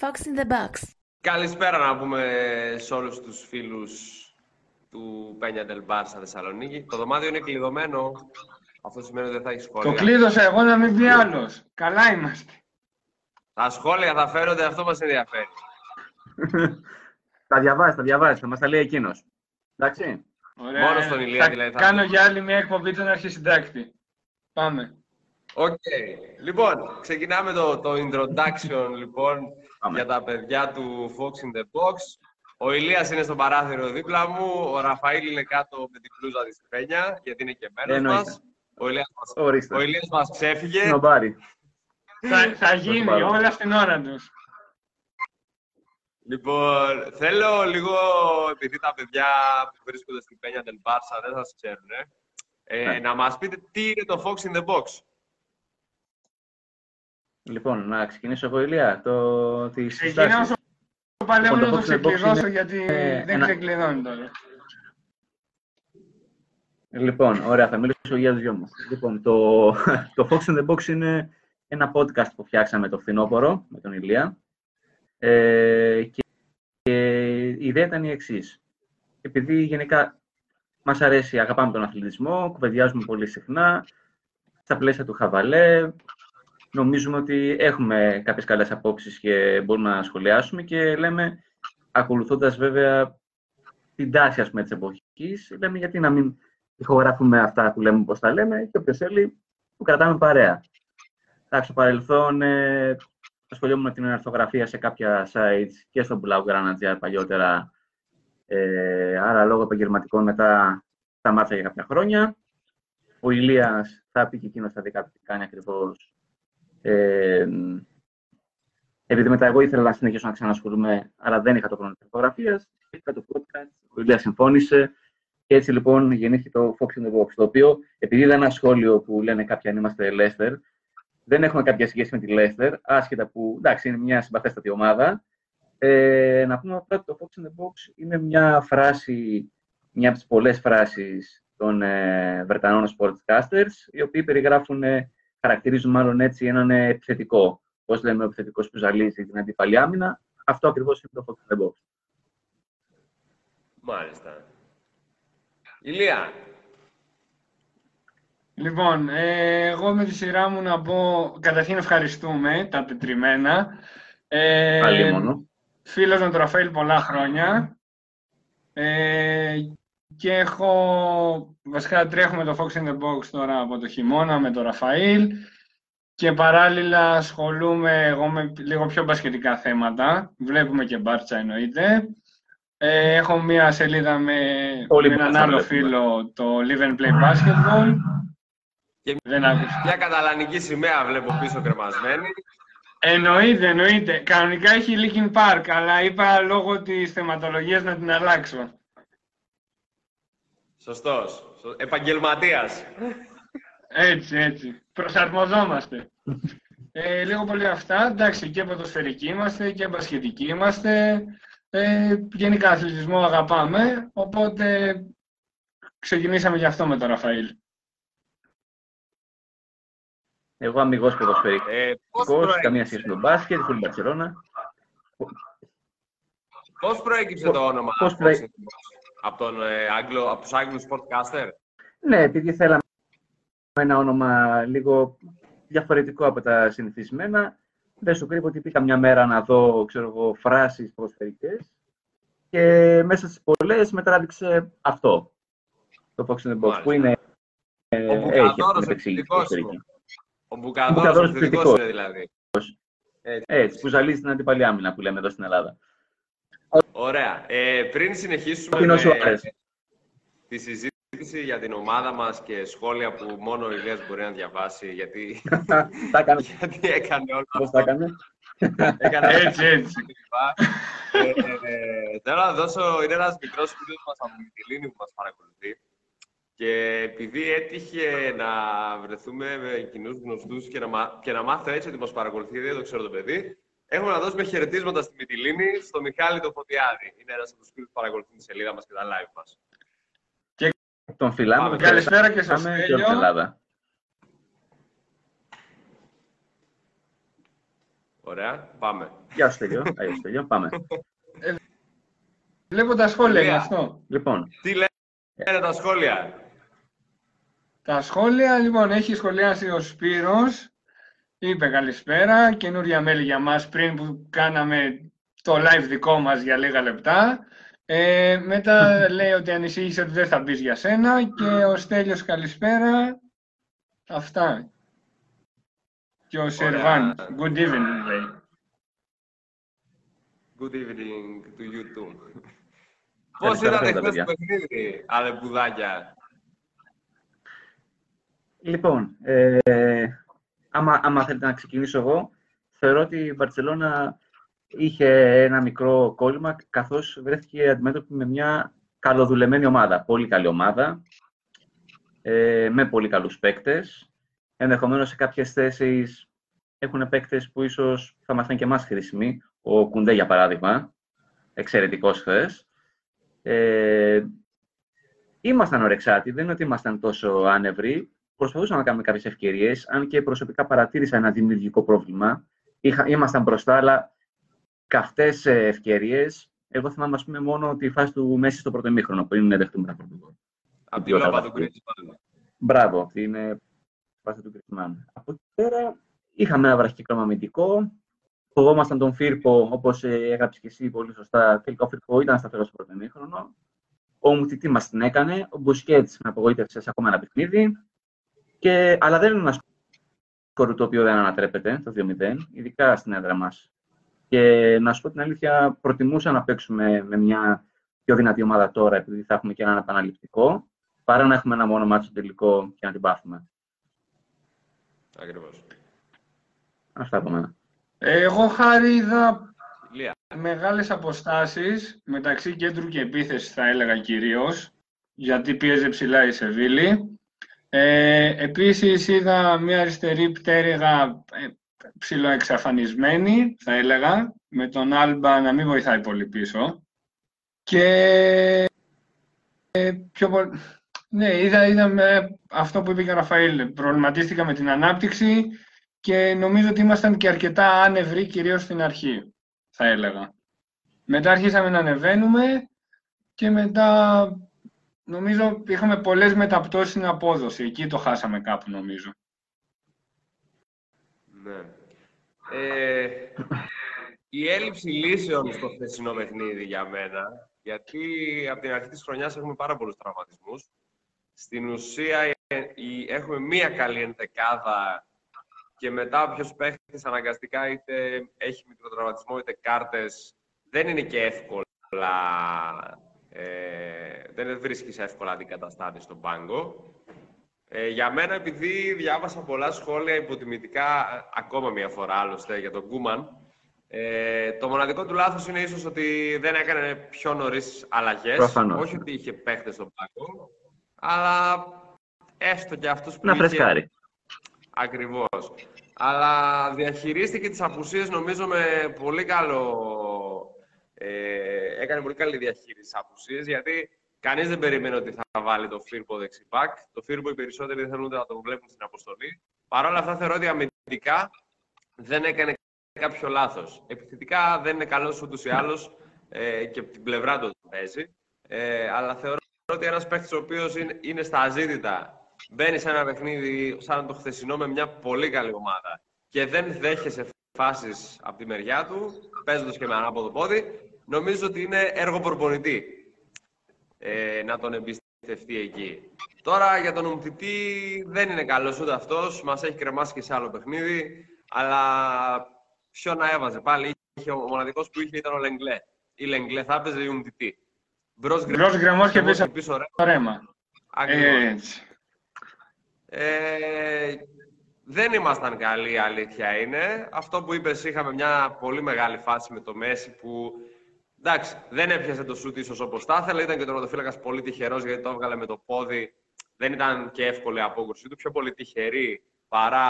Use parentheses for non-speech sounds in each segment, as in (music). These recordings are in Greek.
Fox in the Box. Καλησπέρα να πούμε σε όλους τους φίλους του Πένια Ντελμπάρ Θεσσαλονίκη. Το δωμάτιο είναι κλειδωμένο. Αυτό σημαίνει ότι δεν θα έχεις σχόλια. Το κλείδωσα εγώ να μην πει άλλος. Καλά είμαστε. Τα σχόλια θα φέρονται, αυτό μας ενδιαφέρει. (laughs) τα διαβάζεις, τα διαβάζεις, θα μας τα λέει εκείνος. Εντάξει. Ωραία. Μόνος στον Ηλία θα δηλαδή. Θα... κάνω για άλλη μια εκπομπή τον αρχισυντάκτη. Πάμε. Οκ. Λοιπόν, ξεκινάμε το, το introduction λοιπόν Πάμε. για τα παιδιά του Fox in the Box. Ο Ηλίας είναι στο παράθυρο δίπλα μου, ο Ραφαήλ είναι κάτω με την μπλούζα της Penya, γιατί είναι και μέρος Εννοείται. μας. Ο Ηλίας, μας- Ορίστε. ο Ηλίας μας ξέφυγε. Σνομπάρει. θα, θα γίνει πάρω. όλα στην ώρα τους. Λοιπόν, θέλω λίγο, επειδή τα παιδιά που βρίσκονται στην Penya del Barça δεν σας ξέρουν, ε, Ναι. να μας πείτε τι είναι το Fox in the Box. Λοιπόν, να ξεκινήσω εγώ, Ηλία, το... τις Ξεκινάω συστάσεις. όσο παλεύω Λοιπόν, να το το Fox in the Box ξεκλειδώσω είναι, γιατί ε, δεν ένα- ξεκλειδώνει τώρα. Λοιπόν, ωραία, θα μιλήσω για τους δυο μας. Λοιπόν, το, το Fox in the Box είναι ένα podcast που φτιάξαμε το φθινόπωρο με τον Ηλία. Ε, και, και η ιδέα ήταν η εξής. Επειδή γενικά μας αρέσει, αγαπάμε τον αθλητισμό, κουβεντιάζουμε πολύ συχνά, στα πλαίσια του χαβαλέ, νομίζουμε ότι έχουμε κάποιες καλές απόψεις και μπορούμε να σχολιάσουμε και λέμε, ακολουθώντας βέβαια την τάση ας πούμε, της εποχής, λέμε γιατί να μην ηχογραφούμε αυτά που λέμε πώς τα λέμε και όποιος θέλει που κρατάμε παρέα. Εντάξει, στο παρελθόν ε, ασχολιόμουν με την ορθογραφία σε κάποια sites και στο Blaugrana.gr παλιότερα. Ε, άρα λόγω επαγγελματικών μετά σταμάτησα για κάποια χρόνια. Ο Ηλίας θα πει και εκείνος θα δει κάτι τι κάνει ακριβώς. Ε, επειδή μετά εγώ ήθελα να συνεχίσω να ξανασχολούμαι, αλλά δεν είχα το χρόνο της ορθογραφίας, είχα το podcast, ο Ηλίας συμφώνησε και έτσι λοιπόν γεννήθηκε το Fox in the Box, το οποίο επειδή είδα ένα σχόλιο που λένε κάποιοι αν είμαστε Leicester, δεν έχουμε κάποια σχέση με τη Leicester, άσχετα που εντάξει είναι μια συμπαθέστατη ομάδα. Ε, να πούμε απλά ότι το Fox in the Box είναι μια φράση, μια από τις πολλές φράσεις των ε, Βρετανών sportscasters, οι οποίοι περιγράφουν, ε, χαρακτηρίζουν μάλλον έτσι έναν ε, επιθετικό. Πώς λέμε ο επιθετικός που ζαλίζει την αντίπαλη άμυνα, αυτό ακριβώς είναι το Fox in the Box. Μάλιστα. Ηλία, Λοιπόν, ε, εγώ με τη σειρά μου να πω, καταρχήν ευχαριστούμε τα τετριμένα. Ε, Άλλη μόνο. Φίλος με τον Ραφαήλ πολλά χρόνια. Ε, και έχω, βασικά τρέχουμε το Fox in the Box τώρα από το χειμώνα με τον Ραφαήλ και παράλληλα ασχολούμαι εγώ με λίγο πιο μπασκετικά θέματα. Βλέπουμε και μπάρτσα εννοείται. Ε, έχω μία σελίδα με, Όλοι με έναν μπάρτσα άλλο βλέπουμε. φίλο, το Live and Play Basketball. Και- Δεν άκουσα. μια καταλανική σημαία βλέπω πίσω κρεμασμένη. Εννοείται, εννοείται. Κανονικά έχει Linkin Park, αλλά είπα λόγω της θεματολογίας να την αλλάξω. Σωστός. Σω- Επαγγελματίας. Έτσι, έτσι. Προσαρμοζόμαστε. Ε, λίγο πολύ αυτά. Εντάξει, και ποδοσφαιρικοί είμαστε και μπασχετικοί είμαστε. Ε, γενικά αθλητισμό αγαπάμε, οπότε ξεκινήσαμε γι' αυτό με τον Ραφαήλ. Εγώ αμυγός ποδοσφαιρικός, Ε, πώς, καμία προέκυψε, σχέση με τον μπάσκετ, φουλ Μπαρσελόνα. πώς προέκυψε Πώς- το όνομα; Πώς Fox προέ- in the Box? Από, τον, ε, Άγγλο, από τους Άγγλους sportcaster; Ναι, επειδή θέλαμε ένα όνομα λίγο διαφορετικό από τα συνηθισμένα, δεν σου κρύβω ότι πήγα μια μέρα να δω, ξέρω εγώ, φράσεις ποδοσφαιρικές και μέσα στις πολλές με τράβηξε αυτό, το Fox in the Box, Μάλιστα. που είναι, ε, Ο έχει αυτή Μπουκαδόρος την επεξήγηση επιθετικός ποδοσφαιρική. σου. Ο Μπουκαδόρος Μπουκαδόρος επιθετικός επιθετικός. είναι δηλαδή. Έτσι. Έτσι, που ζαλίζει την αντίπαλη άμυνα που λέμε εδώ στην Ελλάδα. Ωραία. Ε, πριν συνεχίσουμε Είναι ο με Σουάρες. τη συζήτηση για την ομάδα μας και σχόλια που μόνο ο Ηλίας μπορεί να διαβάσει, γιατί, (laughs) Τα έκανε, γιατί έκανε όλο πώς αυτό. τα έκανε. Έκανε Έτσι, έτσι. ε, ε, θέλω να δώσω, είναι ένας μικρός φίλος μας από τη Λίνη που μας παρακολουθεί και επειδή έτυχε να βρεθούμε με κοινούς γνωστούς και να, μα- και να μάθω έτσι ότι μας παρακολουθεί, δεν το ξέρω το παιδί, έχουμε να δώσουμε χαιρετίσματα στη Μυτιλίνη στο Μιχάλη το Φωτιάδη. Είναι ένας από τους φίλους που παρακολουθούν τη σελίδα μας και τα live μας. Τον φιλάμε. Πάμε. τον Καλησπέρα και στο χαιρετάμε και Στέλιο. όλη την Ελλάδα. Ωραία, πάμε. Γεια σου, Τελειό. Γεια σου, Τελειό. Πάμε. Βλέπω τα σχόλια γι' Τελεία. αυτό. Λοιπόν, Τι λένε τα σχόλια; Τα σχόλια, λοιπόν, έχει σχολιάσει ο Σπύρος. Είπε καλησπέρα, καινούρια μέλη για μας πριν που κάναμε το live δικό μας για λίγα λεπτά. Ε, μετά (laughs) λέει ότι ανησύχησε ότι δεν θα μπεις για σένα και ο Στέλιος καλησπέρα. Αυτά. Και ο Σερβάν, good evening λέει. Good evening to you too. (laughs) Πώς Καλησπέρα, ήταν τα χθες παιδιά. το παιχνίδι, αλεπουδάκια. λοιπόν ε, άμα, άμα θέλετε να ξεκινήσω εγώ, θεωρώ ότι η Βαρκελόνα είχε ένα μικρό κόλλημα καθώς βρέθηκε αντιμέτωπη με μια καλοδουλεμένη ομάδα. Πολύ καλή ομάδα, ε, με πολύ καλούς παίκτες. Ενδεχομένως σε κάποιες θέσεις έχουν παίκτες που ίσως θα μας ήταν και εμάς χρήσιμοι. Ο Κουντέ, για παράδειγμα, εξαιρετικός χθες. Ε, ήμασταν ορεξάτοι, δεν είναι ότι ήμασταν τόσο άνευροι. Προσπαθούσαμε να κάνουμε κάποιες ευκαιρίες, αν και προσωπικά παρατήρησα ένα δημιουργικό πρόβλημα. Είχα, ήμασταν μπροστά, αλλά καυτές ε, ευκαιρίες. Εγώ θυμάμαι, ας πούμε, μόνο τη φάση του Μέση στο πρώτο ημίχρονο, που είναι δεχτούμε από τον Από τη Ιδιότητα λόπα του αυτή. Γκρίτσμαν. Μπράβο, αυτή είναι φάση του Κρισμάν. Από εκεί πέρα είχαμε ένα βραχικύκλωμα αμυντικό. Φοβόμασταν τον Φίρπο, όπως έγραψες και εσύ πολύ σωστά. Τελικά ο Φίρπο ήταν σταθερός στο πρώτο ημίχρονο. Ο Μουτιτή μας την έκανε. Ο Μπουσκέτς με απογοήτευσες σε ακόμα ένα παιχνίδι. Και, αλλά δεν είναι ένας σκορ το οποίο δεν ανατρέπεται, το 2-0, ειδικά στην έδρα μας. Και να σου πω την αλήθεια, προτιμούσα να παίξουμε με μια πιο δυνατή ομάδα τώρα, επειδή θα έχουμε και έναν επαναληπτικό, παρά να έχουμε ένα μόνο μάτσο τελικό και να την πάθουμε. Ακριβώς. Αυτά από μένα. Εγώ χάρη είδα Ηλία. μεγάλες αποστάσεις μεταξύ κέντρου και επίθεσης θα έλεγα κυρίως γιατί πίεζε ψηλά η Σεβίλη. Ε, επίσης είδα μια αριστερή πτέρυγα ε, ψηλοεξαφανισμένη θα έλεγα με τον Άλμπα να μην βοηθάει πολύ πίσω και ε, πιο πολύ... Ναι, είδα, είδα με αυτό που είπε και ο Ραφαήλ. Προβληματίστηκα με την ανάπτυξη και νομίζω ότι ήμασταν και αρκετά άνευροι, κυρίως στην αρχή, θα έλεγα. Μετά αρχίσαμε να ανεβαίνουμε και μετά νομίζω είχαμε πολλές μεταπτώσεις στην απόδοση. Εκεί το χάσαμε κάπου νομίζω. Ναι. Ε, η έλλειψη λύσεων στο χθεσινό παιχνίδι για μένα, γιατί από την αρχή της χρονιάς έχουμε πάρα πολλούς τραυματισμούς. Στην ουσία ε, η- έχουμε μία καλή ενδεκάδα και μετά όποιος παίχτης αναγκαστικά είτε έχει μικροτραυματισμό είτε κάρτες, δεν είναι και εύκολα, ε, δεν βρίσκεις εύκολα αντικαταστάτες στον πάγκο. Ε, για μένα, επειδή διάβασα πολλά σχόλια υποτιμητικά, ε, ακόμα μία φορά άλλωστε, για τον Κούμαν, ε, το μοναδικό του λάθος είναι ίσως ότι δεν έκανε πιο νωρίς αλλαγές. Προφανώς. Όχι ότι είχε παίχτες στον πάγκο, αλλά έστω και αυτούς που Να είχε... φρεσκάρει. Ακριβώς. Αλλά διαχειρίστηκε τις απουσίες νομίζω με πολύ καλό... Ε, έκανε πολύ καλή διαχείριση τις απουσίες γιατί κανείς δεν περίμενε ότι θα βάλει το Φίρπο δεξιμπάκ. Το Φίρπο οι περισσότεροι δεν θέλουν ούτε να τον βλέπουν στην αποστολή. Παρ' όλα αυτά θεωρώ ότι αμυντικά δεν έκανε κάποιο λάθος. Επιθετικά δεν είναι καλός ούτως ή άλλως ε, και από την πλευρά του παίζει. Ε, αλλά θεωρώ ότι ένας παίκτης ο οποίος είναι, είναι στα αζήτητα μπαίνει σε ένα παιχνίδι σαν το χθεσινό με μια πολύ καλή ομάδα και δεν δέχεσαι φάσεις από τη μεριά του, παίζοντας και με ανάποδο πόδι, νομίζω ότι είναι έργο προπονητή ε, να τον εμπιστευτεί εκεί. Τώρα για τον Ουμτιτή δεν είναι καλός ούτε αυτός, μας έχει κρεμάσει και σε άλλο παιχνίδι, αλλά ποιο να έβαζε πάλι, είχε, ο μοναδικός που είχε ήταν ο Λεγκλέ. Η Λεγκλέ θα έπαιζε η Ουμτιτή. Μπρος Μπρος γκρεμός και πίσω πίσω ρε. το ρέμα. Ακριβώς. Έτσι. Ε, δεν ήμασταν καλοί, η αλήθεια είναι. Αυτό που είπες, είχαμε μια πολύ μεγάλη φάση με το Μέση που εντάξει, δεν έπιασε το σούτ ίσως όπως θα ήθελε. Ήταν και ο τερματοφύλακας πολύ τυχερός γιατί το έβγαλε με το πόδι. Δεν ήταν και εύκολη η απόκρουση του. Πιο πολύ τυχερή παρά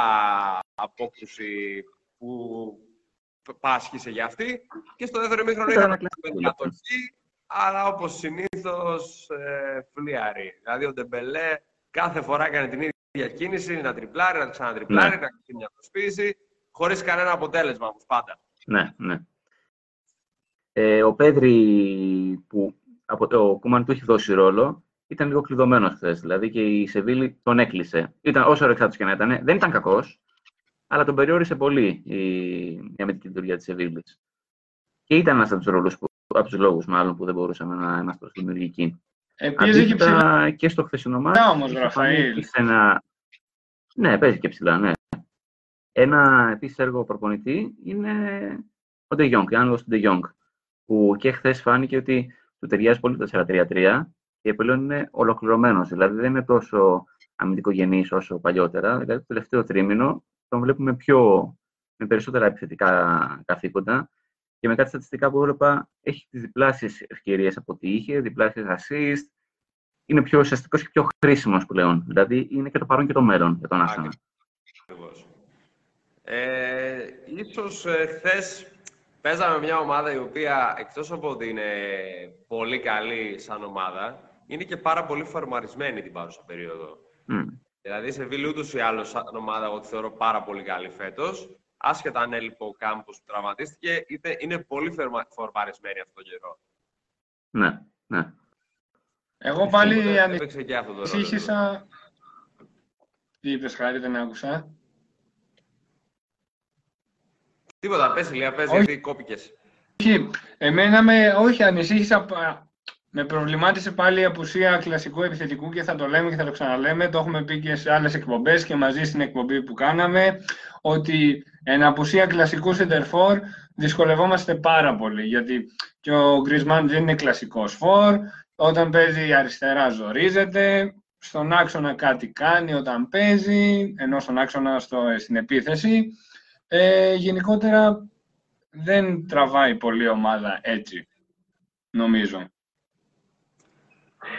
απόκρουση που πάσχησε για αυτή. Και στο δεύτερο μήχρονο Ήταν είχαμε ένα κλασικό. την κατοχή, αλλά όπως συνήθως ε, φλίαρη. Δηλαδή ο Ντεμπελέ κάθε φορά έκανε την ίδια κίνηση, να τριπλάρει, να ξανατριπλάρει, Ναι. να κάνει μια προσποίηση, χωρίς κανένα αποτέλεσμα όμως πάντα. Ναι, ναι. Ε, ο Πέδρη, που από το Κούμαν του έχει δώσει ρόλο, ήταν λίγο κλειδωμένος χθες. Δηλαδή και η Σεβίλη τον έκλεισε. Ήταν, όσο ρεξάτος και να ήταν, δεν ήταν κακός, αλλά τον περιόρισε πολύ η, η αμυντική λειτουργία της Σεβίλης. Και ήταν ένας από τους λόγους, μάλλον, που δεν μπορούσαμε να είμαστε δημιουργικοί. Επίσης και ψηλά. Και στο χθεσινό μάτι. όμως, Ραφαήλ. Ένα... Ναι, παίζει και ψηλά, ναι. Ένα επίσης έργο προπονητή είναι ο Ντε Γιόγκ, ο Άγγλο του Ντε Γιόγκ. Που και χθες φάνηκε ότι του ταιριάζει πολύ το 4-3-3 και πλέον είναι ολοκληρωμένος. Δηλαδή δεν είναι τόσο αμυντικογενής όσο παλιότερα. Δηλαδή το τελευταίο τρίμηνο τον βλέπουμε πιο, με περισσότερα επιθετικά καθήκοντα και με κάτι στατιστικά που έβλεπα έχει τις διπλάσιες ευκαιρίες από ό,τι είχε, διπλάσιες assist. Είναι πιο ουσιαστικός και πιο χρήσιμος πλέον. Δηλαδή είναι και το παρόν και το μέλλον για τον Άσανα. Ε, ίσως ε, χθες παίζαμε μια ομάδα η οποία εκτός από ότι είναι πολύ καλή σαν ομάδα, είναι και πάρα πολύ φορμαρισμένη την παρούσα περίοδο. Mm. Δηλαδή, σε Βίλη ούτως ή άλλως σαν ομάδα, εγώ τη θεωρώ πάρα πολύ καλή φέτος. Άσχετα αν έλειπε ο κάμπος που τραυματίστηκε, είτε είναι πολύ φορμαρισμένη αυτόν τον καιρό. Ναι, ναι. Εγώ πάλι ανησύχησα. Τι είπες, Χάρη, δεν άκουσα. Τίποτα, πες Ηλία, πες, γιατί κόπηκες. Όχι, εμένα με, όχι, ανησύχησα με προβλημάτισε πάλι η απουσία κλασικού επιθετικού και θα το λέμε και θα το ξαναλέμε. Το έχουμε πει και σε άλλες εκπομπές και μαζί στην εκπομπή που κάναμε. Ότι εν απουσία κλασικού σεντερφόρ δυσκολευόμαστε πάρα πολύ. Γιατί και ο Γκρισμάν δεν είναι κλασικός φόρ. Όταν παίζει αριστερά ζορίζεται. Στον άξονα κάτι κάνει όταν παίζει, ενώ στον άξονα στο, στην επίθεση. Ε, γενικότερα δεν τραβάει πολύ ομάδα έτσι, νομίζω.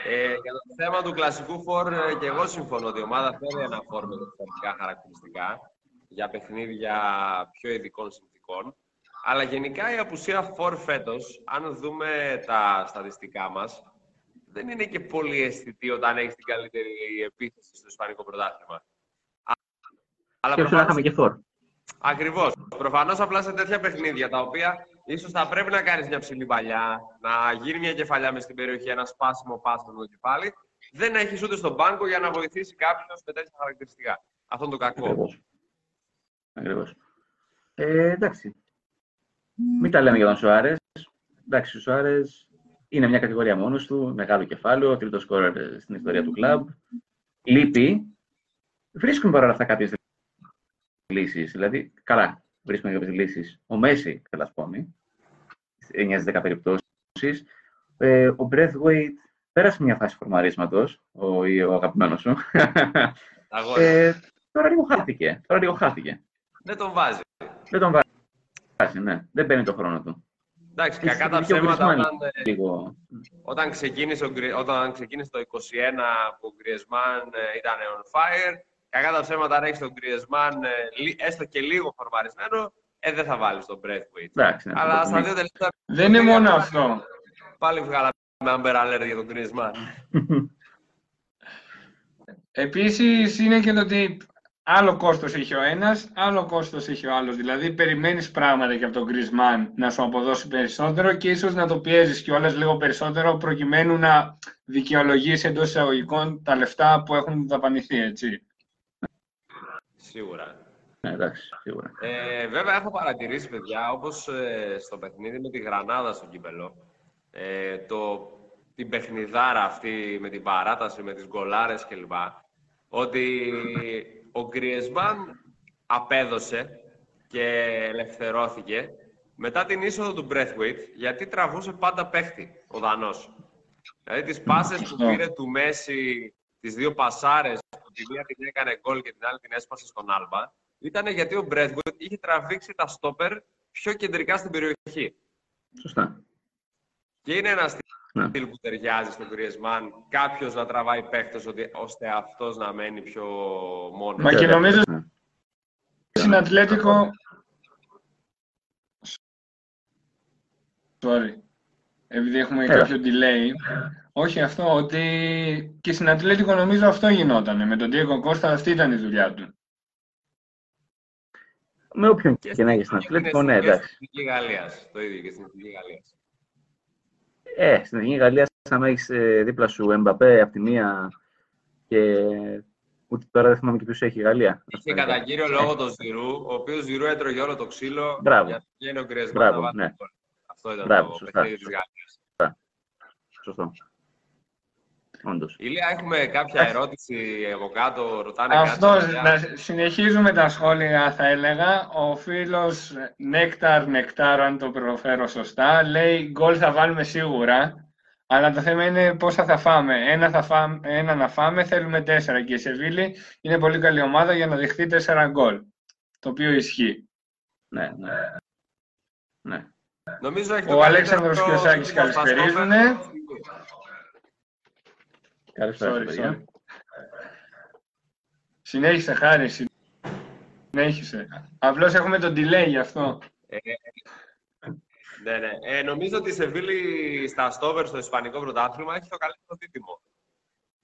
Ε, για το θέμα του κλασικού φορ, ε, και εγώ συμφωνώ ότι η ομάδα θέλει ένα φορ με διαφορετικά χαρακτηριστικά για παιχνίδια πιο ειδικών συνθήκων. Αλλά γενικά η απουσία φορ φέτος, αν δούμε τα στατιστικά μας, δεν είναι και πολύ αισθητή όταν έχεις την καλύτερη επίθεση στο Ισπανικό πρωτάθλημα. Αλλά και προφανώς... είχαμε και φορ. Ακριβώς. Προφανώς απλά σε τέτοια παιχνίδια τα οποία ίσως θα πρέπει να κάνεις μια ψηλή παλιά, να γίνει μια κεφαλιά μες στην περιοχή, ένα σπάσιμο πάσο με το κεφάλι. Δεν έχεις ούτε στον πάγκο για να βοηθήσει κάποιος με τέτοια χαρακτηριστικά. Αυτό είναι το κακό. Ακριβώς. Ε, εντάξει. Μην τα λέμε για τον Σουάρες. Εντάξει, ο Σουάρες είναι μια κατηγορία μόνος του, μεγάλο κεφάλαιο, τρίτο σκόρερ στην ιστορία του κλαμπ. Λείπει. Βρίσκουν παρόλα αυτά κάποιες λύσεις. Δηλαδή, καλά, βρίσκουν κάποιες λύσεις. Ο Μέση, καλά πούμε, 9-10 περιπτώσεις. Ε, ο Breathwaite πέρασε μια φάση φορμαρίσματος, ο, ο αγαπημένος σου. ε, τώρα λίγο χάθηκε. Τώρα λίγο χάθηκε. Δεν τον βάζει. Δεν τον βάζει, ναι. Δεν παίρνει το χρόνο του. Εντάξει, κακά τα ψέματα όταν, ε, λίγο... όταν, ξεκίνησε, όταν ξεκίνησε το 21 που ο Γκριεσμάν ε, ήταν on fire, κακά τα ψέματα αν έχεις τον Γκριεσμάν ε, έστω και λίγο φορμαρισμένο, ε, δεν θα βάλεις τον Breathwaite. Εντάξει, ναι, Αλλά στα δύο τελευταία. Δεν είναι μόνο αυτό. Πάλι βγάλαμε Amber Alert για τον Griezmann. Επίσης είναι και το ότι άλλο κόστος έχει ο ένας, άλλο κόστος έχει ο άλλος. Δηλαδή περιμένεις πράγματα και από τον Griezmann να σου αποδώσει περισσότερο και ίσως να το πιέζεις κιόλας λίγο περισσότερο προκειμένου να δικαιολογήσει εντός εισαγωγικών τα λεφτά που έχουν δαπανηθεί, έτσι. Σίγουρα. Ναι, εντάξει, σίγουρα. Ε, βέβαια, έχω παρατηρήσει, παιδιά, όπως ε, στο παιχνίδι με τη Γρανάδα στο κύπελο, ε, το, την παιχνιδάρα αυτή με την παράταση, με τις γκολάρες κλπ. Ότι (laughs) ο Γκριεσμάν απέδωσε και ελευθερώθηκε μετά την είσοδο του Breathwaite, γιατί τραβούσε πάντα παίχτη ο Δανός. Δηλαδή τις πάσες που πήρε του Μέση, τις δύο πασάρες, που τη μία την έκανε γκολ και την άλλη την έσπασε στον Άλμπα, ήταν γιατί ο Μπρέτβουντ είχε τραβήξει τα στόπερ πιο κεντρικά στην περιοχή. Σωστά. Και είναι ένας ναι. στυλ που ταιριάζει στον Griezmann κάποιος να τραβάει παίχτες ώστε αυτός να μένει πιο μόνος. Μα και νομίζω ναι. στην Ατλέτικο. Sorry. Επειδή έχουμε κάποιο delay. Όχι αυτό, ότι και στην Ατλέτικο νομίζω αυτό γινόταν. Με τον Diego Costa αυτή ήταν η δουλειά του. με όποιον και, να έχει στην Ατλέτικο, ναι, εντάξει. Στην Εθνική Γαλλίας. Το ίδιο και στην Εθνική Γαλλίας. Ε, στην Εθνική Γαλλία, αν έχεις ε, δίπλα σου Εμπαπέ από τη μία και ούτε τώρα δεν θυμάμαι και ποιου έχει η Γαλλία. Είχε κατά κύριο λόγο τον Ζηρού, ο οποίος Ζηρού έτρωγε όλο το ξύλο. Μπράβο. Γιατί είναι ο Μπράβο, ναι. Αυτό ήταν Μπράβο, το σωστά. παιχνίδι της Γαλλίας. Σωστό. Όντως. Ηλία, έχουμε κάποια ερώτηση από κάτω, ρωτάνε Αυτό, κάτι. να συνεχίζουμε τα σχόλια θα έλεγα. Ο φίλος Νέκταρ Νεκτάρ, αν το προφέρω σωστά, λέει γκολ θα βάλουμε σίγουρα. Αλλά το θέμα είναι πόσα θα φάμε. Ένα, θα φάμε, ένα να φάμε, θέλουμε τέσσερα. Και η Σεβίλη είναι πολύ καλή ομάδα για να δεχτεί τέσσερα γκολ. Το οποίο ισχύει. Ναι, ναι. ναι. Νομίζω έχει Ο το καλύτερο Αλέξανδρος και ο Σάκης δίδυμο καλησπερίζουνε. Σταστόπεδο. Καλησπέρα, Sorry, παιδιά. sorry. Συνέχισε, Χάρη, συνέχισε. Απλώς έχουμε τον delay γι' αυτό. Ναι, ναι. Ε, νομίζω ότι η Σεβίλη στα στόβερ στο Ισπανικό πρωτάθλημα έχει το καλύτερο δίδυμο.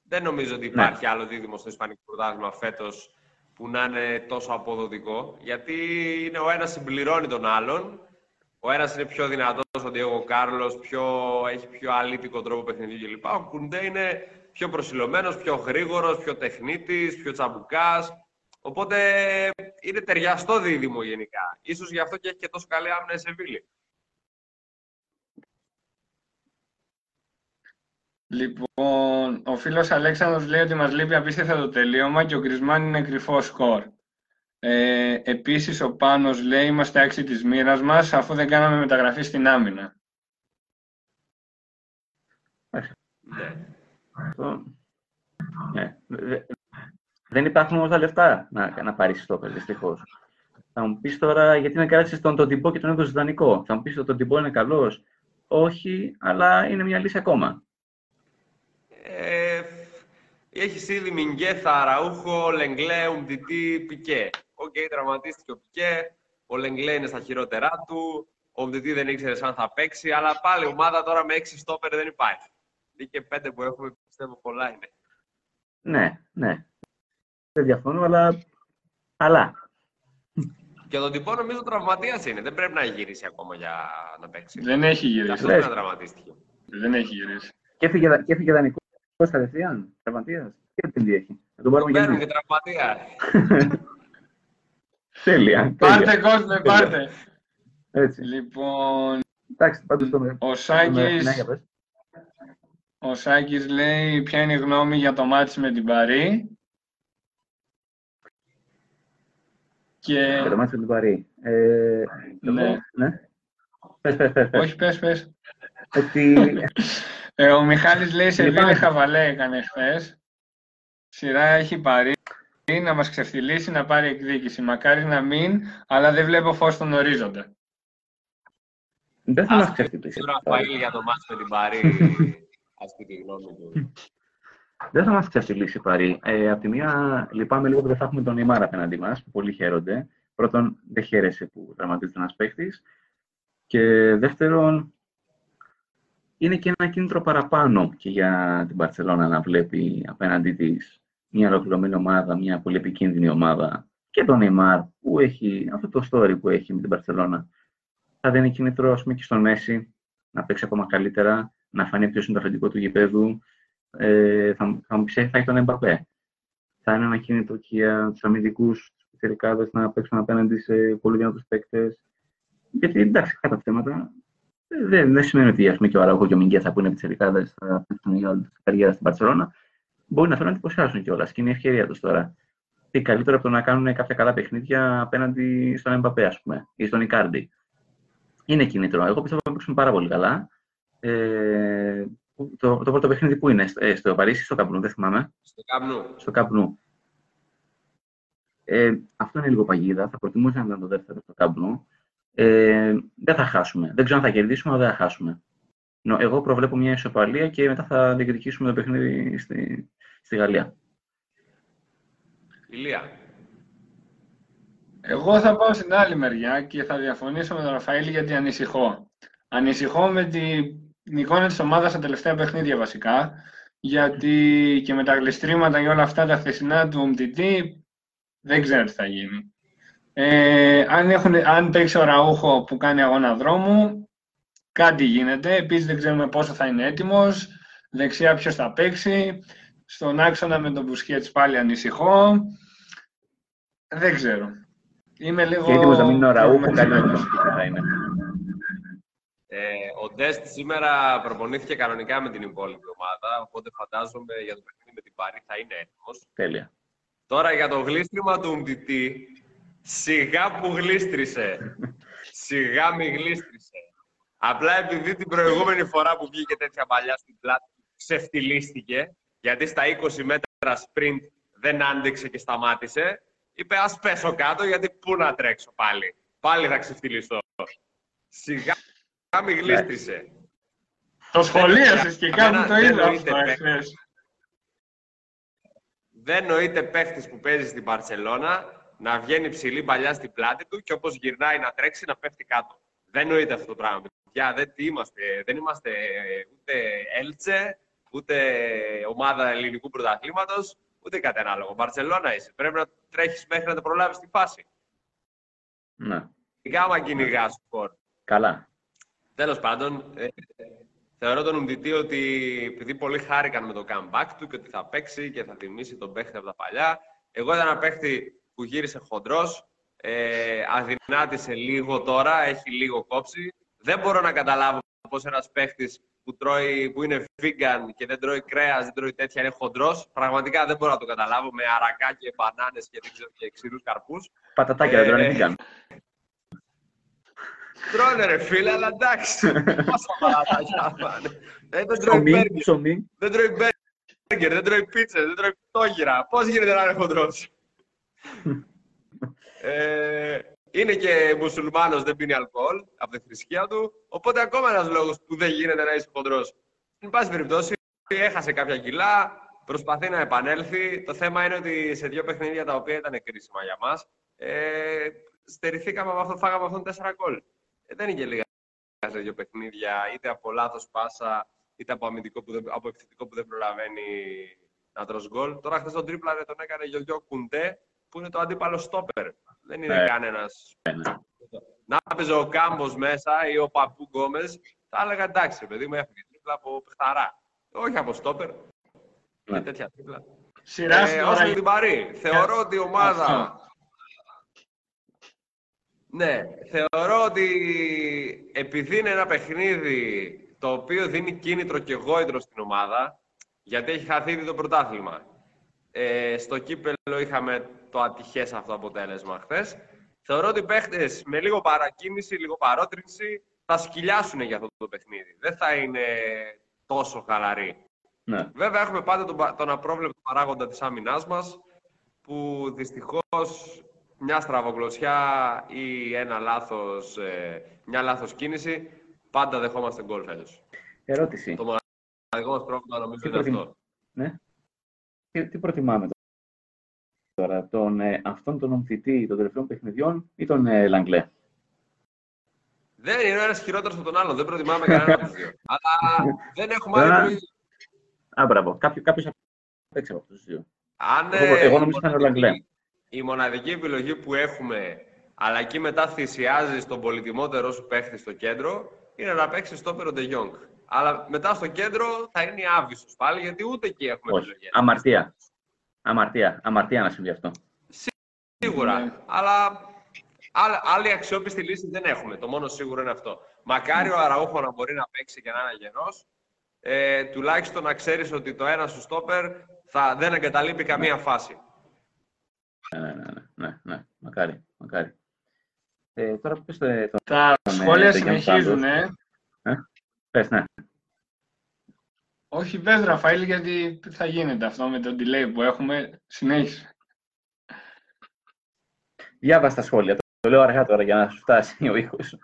Δεν νομίζω Ναι. ότι υπάρχει άλλο δίδυμο στο Ισπανικό πρωτάθλημα φέτος που να είναι τόσο αποδοτικό. Γιατί είναι ο ένας συμπληρώνει τον άλλον. Ο ένας είναι πιο δυνατός, ο Διέγο Κάρλο, πιο, έχει πιο αλήτικο τρόπο παιχνιδιού κλπ. Ο Κουντέ είναι πιο προσιλωμένος, πιο γρήγορος, πιο τεχνίτης, πιο τσαμπουκάς. Οπότε είναι ταιριαστό δίδυμο γενικά. Ίσως γι' αυτό και έχει και τόσο καλή άμυνα η Σεβίλη. Λοιπόν, ο φίλος Αλέξανδρος λέει ότι μας λείπει απίστευτα το τελείωμα και ο Γκρισμάν είναι κρυφό σκορ. Ε, επίσης, ο Πάνος λέει είμαστε άξιοι της μοίρας μας αφού δεν κάναμε μεταγραφή στην άμυνα. Ναι. Αυτό- Ναι. Δε- Δεν υπάρχουν όμως τα λεφτά να, να πάρεις στόπερ, δυστυχώς. Θα μου πεις τώρα γιατί δεν κράτησες τον, Τοντιμπό και τον έδωσε δανεικό; Θα μου πεις ότι ο Τοντιμπό είναι καλός; Όχι, αλλά είναι μια λύση ακόμα. Ε, έχεις ήδη Μινγκέθα, Αραούχο, Λεγκλέ, Ουμπτιτή, Πικέ. Οκ, τραυματίστηκε ο Πικέ. Ο Λεγκλέ είναι στα χειρότερά του. Ο Ουμπτιτή δεν ήξερε αν θα παίξει. Αλλά πάλι ομάδα τώρα με έξι στόπερ δεν υπάρχει. Ή και πέντε που έχουμε πιστεύω πολλά είναι. Ναι, ναι. Δεν διαφωνώ, αλλά. Αλλά. Και τον τυπό νομίζω τραυματία είναι. Δεν πρέπει να έχει γυρίσει ακόμα για να παίξει. Δεν έχει Και γυρίσει. αυτό Λες. πρέπει να τραυματίστηκε. Δεν έχει γυρίσει. Και έφυγε, δα- και έφυγε δανεικό κατευθείαν. Τραυματία. Και τι έχει. Θα τον Τον πάρουμε και παίρνουν εμείς. και τραυματία. Τέλεια. Πάρτε τέλεια. κόσμο, πάρτε. Έτσι. Λοιπόν, Εντάξει, πάντως το. ο Ναι, Σάκης, για πες. Ο Σάκης λέει ποια είναι η γνώμη για το μάτι με την Παρή; Και... Για το μάτι του Παρή. Ε, Ναι. εγώ- ναι. Πες, πες, πες. πες. Όχι, πες, πες. Ότι Ε, ο Μιχάλης λέει σε Λοιπόν. βίλε χαβαλέ έκανε χθες. Σειρά έχει πάρει να μας ξεφτυλίσει να πάρει εκδίκηση. Μακάρι να μην, αλλά δεν βλέπω φως στον ορίζοντα. δεν θα μας Ας ξεφτυλίσει. Του Ραφαήλ για το μάτς με την Παρή. Ας πει τη γνώμη του. Δεν θα μας ξεφτυλίσει η Παρή. Ε, απ' τη μία λυπάμαι λίγο που δεν θα έχουμε τον Νιμάρα απέναντί μας, που πολύ χαίρονται. Πρώτον, δεν χαίρεσαι που τραυματίζεται ένας παίχτης. Και δεύτερον, είναι και ένα κίνητρο παραπάνω και για την Παρσελώνα να βλέπει απέναντί της μια ολοκληρωμένη ομάδα, μια πολύ επικίνδυνη ομάδα και τον Νεϊμάρ που έχει αυτό το story που έχει με την Παρσελώνα. Θα δίνει κίνητρο ας πούμε, και στον Μέση να παίξει ακόμα καλύτερα, να φανεί ποιος είναι το αφεντικό του γηπέδου. Ε, θα, θα μου πει, θα έχει τον Εμπαπέ. Θα είναι ένα κίνητρο και για τους αμυντικούς τελικάδε να παίξουν απέναντι σε πολύ δυνατούς παίκτες. Γιατί εντάξει, κατά θέματα ε, δεν, δεν σημαίνει ότι ας πούμε, και ο Αραούχο και ο Μιγκέθα που είναι πιτσερικάδε θα παίξουν για όλη την καριέρα στην Παρσελώνα. Μπορεί να θέλουν να εντυπωσιάσουν κιόλας και είναι η ευκαιρία τους τώρα. Τι καλύτερο από το να κάνουν κάποια καλά παιχνίδια απέναντι στον Εμπαπέ, ας πούμε, ή στον Ικάρντι. Είναι κίνητρο. Εγώ πιστεύω ότι θα παίξουν πάρα πολύ καλά. Ε, το, το πρώτο παιχνίδι που είναι, ε, στο Παρίσι ή στο Καπνού, δεν θυμάμαι. Στο Καμνού. Στο Καπνού. Ε, αυτό είναι λίγο παγίδα. Θα προτιμούσα να ήταν το δεύτερο στο Καπνού. Ε, δεν θα χάσουμε. Δεν ξέρω αν θα κερδίσουμε, αλλά δεν θα χάσουμε. Νο- Εγώ προβλέπω μια ισοπαλία και μετά θα διεκδικήσουμε το παιχνίδι στη, στη Γαλλία. Ηλία. Εγώ θα πάω στην άλλη μεριά και θα διαφωνήσω με τον Ραφαήλ γιατί ανησυχώ. Ανησυχώ με την εικόνα της ομάδας στα τελευταία παιχνίδια βασικά, γιατί και με τα γλιστρήματα και όλα αυτά τα χθεσινά του MTT δεν ξέρω τι θα γίνει. Ε, αν, έχουν, αν παίξει ο Ραούχο που κάνει αγώνα δρόμου, κάτι γίνεται. Επίσης δεν ξέρουμε πόσο θα είναι έτοιμος. Δεξιά ποιος θα παίξει. Στον άξονα με τον Μπουσκέτς πάλι ανησυχώ. Δεν ξέρω. Είμαι λίγο... Και έτοιμος να μην είναι ο Ραούχο, κάτι θα είναι. Ε, ο Ντέστ σήμερα προπονήθηκε κανονικά με την υπόλοιπη ομάδα, οπότε φαντάζομαι για το παιχνίδι με την Πάρη θα είναι έτοιμος. Τέλεια. Τώρα για το γλίστριμα του Μτιτή, σιγά που γλίστρισε. σιγά μη γλίστρισε. Απλά επειδή την προηγούμενη φορά που βγήκε τέτοια παλιά στην πλάτη, ξεφτυλίστηκε, γιατί στα 20 μέτρα sprint δεν άντεξε και σταμάτησε, είπε ας πέσω κάτω γιατί πού να τρέξω πάλι. Πάλι θα ξεφτυλιστώ. Σιγά μη γλίστρισε. Το σχολίασες και κάπου το είδα αυτό δεν νοείται παίχτης που παίζει στην Παρσελώνα να βγαίνει ψηλή παλιά στην πλάτη του και όπως γυρνάει να τρέξει να πέφτει κάτω. Δεν νοείται αυτό το πράγμα. Για δεν, τι είμαστε, δεν είμαστε ούτε Έλτσε, ούτε ομάδα ελληνικού πρωταθλήματος, ούτε κάτι ανάλογο. Μπαρσελόνα είσαι. Πρέπει να τρέχεις μέχρι να το προλάβεις τη φάση. Ναι. Γάμα κυνηγά σπορ. Καλά. Τέλος πάντων, ε, Θεωρώ τον Ουντιτή ότι επειδή πολλοί χάρηκαν με το comeback του και ότι θα παίξει και θα θυμίσει τον παίχτη από τα παλιά. Εγώ ήταν ένα παίχτη που γύρισε χοντρός, ε, αδυνάτησε λίγο τώρα, έχει λίγο κόψει. Δεν μπορώ να καταλάβω πώς ένας παίχτης που, που είναι vegan και δεν τρώει κρέας, δεν τρώει τέτοια, είναι χοντρός. Πραγματικά δεν μπορώ να το καταλάβω με αρακά και μπανάνες και, και ξηρούς καρπούς. Πατατάκια δεν τρώνε vegan. Τρώνε ρε φίλε, αλλά εντάξει. Πόσα παρατάκια πάνε. Δεν τρώει μπέργκερ. Δεν τρώει μπέργκερ, δεν τρώει πίτσες, δεν τρώει πτώγυρα. Πώς γίνεται να είναι χοντρός; (laughs) ε, είναι και μουσουλμάνος, δεν πίνει αλκοόλ από τη θρησκεία του. Οπότε ακόμα ένας λόγος που δεν γίνεται να είσαι χοντρός. Εν πάση περιπτώσει, έχασε κάποια κιλά, προσπαθεί να επανέλθει. Το θέμα είναι ότι σε δύο παιχνίδια τα οποία ήταν κρίσιμα για μας, ε, στερηθήκαμε από αυτό, φάγαμε αυτόν τέσσερα γκολ. Ε, δεν είναι και λίγα σε δύο παιχνίδια, είτε από λάθος πάσα, είτε από, αμυντικό που δεν, από επιθετικό που δεν προλαβαίνει να τρως γκολ. Τώρα χθες τον τρίπλα τον έκανε Γιωγιό Κουντέ, που είναι το αντίπαλο στόπερ. Δεν είναι ε, κανένας. Ε, ναι. Να έπαιζε ο Κάμπος μέσα ή ο Παππού Γκόμες, θα έλεγα εντάξει, παιδί μου έφυγε τρίπλα από παιχταρά. Όχι από στόπερ. Ναι. τέτοια τρίπλα. Σειρά ε, όσο την παρή. Θεωρώ ότι η ομάδα ναι, θεωρώ ότι επειδή είναι ένα παιχνίδι το οποίο δίνει κίνητρο και γόητρο στην ομάδα, γιατί έχει χαθεί ήδη το πρωτάθλημα. Ε, στο κύπελο είχαμε το ατυχές αυτό αποτέλεσμα χθες. Θεωρώ ότι οι παίχτες με λίγο παρακίνηση, λίγο παρότριξη, θα σκυλιάσουν για αυτό το παιχνίδι. Δεν θα είναι τόσο χαλαροί. Ναι. Βέβαια, έχουμε πάντα τον, τον απρόβλεπτο παράγοντα της άμυνάς μας, που δυστυχώς μια στραβογλωσιά ή ένα λάθος, ε, μια λάθος κίνηση, πάντα δεχόμαστε γκολ φέτος. Ερώτηση. Το μοναδικό μας πρόβλημα νομίζω είναι αυτό. Ναι. Τι, τι προτιμάμε τώρα, τον, ε, αυτόν τον ομφητή των τελευταίων παιχνιδιών ή τον ε, Λαγκλέ; Δεν είναι ο ένας χειρότερος από τον άλλον. Δεν προτιμάμε κανέναν από τους δύο. (laughs) Αλλά δεν έχουμε άλλη επιλογή. Α, μπράβο. Κάποιο, κάποιος παίξει από αυτούς τους δύο. Αν, εγώ, εγώ νομίζω ότι ήταν ο Λαγκλέ η μοναδική επιλογή που έχουμε, αλλά εκεί μετά θυσιάζει τον πολυτιμότερο σου παίχτη στο κέντρο, είναι να παίξεις στο Ντε Γιόγκ. Αλλά μετά στο κέντρο θα είναι η άβυσος πάλι, γιατί ούτε εκεί έχουμε Όχι. επιλογή. Αμαρτία. Αμαρτία. Αμαρτία να συμβεί αυτό. Σίγουρα. Ναι. Αλλά άλλη αξιόπιστη λύση δεν έχουμε. Το μόνο σίγουρο είναι αυτό. Μακάρι ο Αραούχο να μπορεί να παίξει και να είναι γενό. Ε, τουλάχιστον να ξέρεις ότι το ένα σου στόπερ θα, δεν εγκαταλείπει καμία φάση. Ναι, ναι, ναι, ναι, ναι, μακάρι, μακάρι. Ε, τώρα πες το... Τα σχόλια συνεχίζουν, ε. ε. Πες, ναι. Όχι, πες, Ραφαήλ, γιατί θα γίνεται αυτό με το delay που έχουμε. Συνέχισε. Διάβασα τα σχόλια. Το λέω αργά τώρα για να σου φτάσει ο ήχος.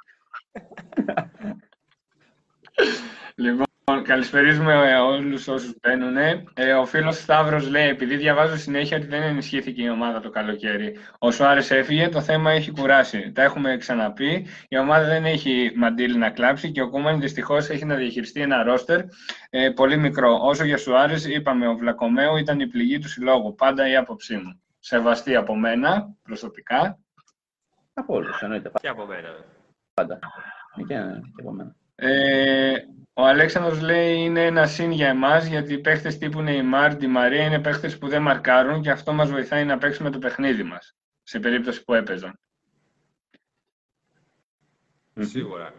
λοιπόν, Λοιπόν, καλησπερίζουμε όλους όσους μπαίνουν. Ε, ο φίλος Σταύρος λέει, επειδή διαβάζω συνέχεια ότι δεν ενισχύθηκε η ομάδα το καλοκαίρι. Ο Σουάρες έφυγε, το θέμα έχει κουράσει. Τα έχουμε ξαναπεί. Η ομάδα δεν έχει μαντήλι να κλάψει και ο Κούμαν δυστυχώς έχει να διαχειριστεί ένα ρόστερ ε, πολύ μικρό. Όσο για Σουάρες, είπαμε, ο Βλακομέου ήταν η πληγή του συλλόγου. Πάντα η άποψή μου. Σεβαστή από μένα, προσωπικά. Από όλους, εννοείται. Και από μένα. Πάντα. Και, και από μένα. Ε, ο Αλέξανδρος λέει είναι ένα συν για εμάς, γιατί οι παίχτες τύπου Neymar, Di Maria είναι παίχτες που δεν μαρκάρουν και αυτό μας βοηθάει να παίξουμε το παιχνίδι μας, σε περίπτωση που έπαιζαν. Σίγουρα.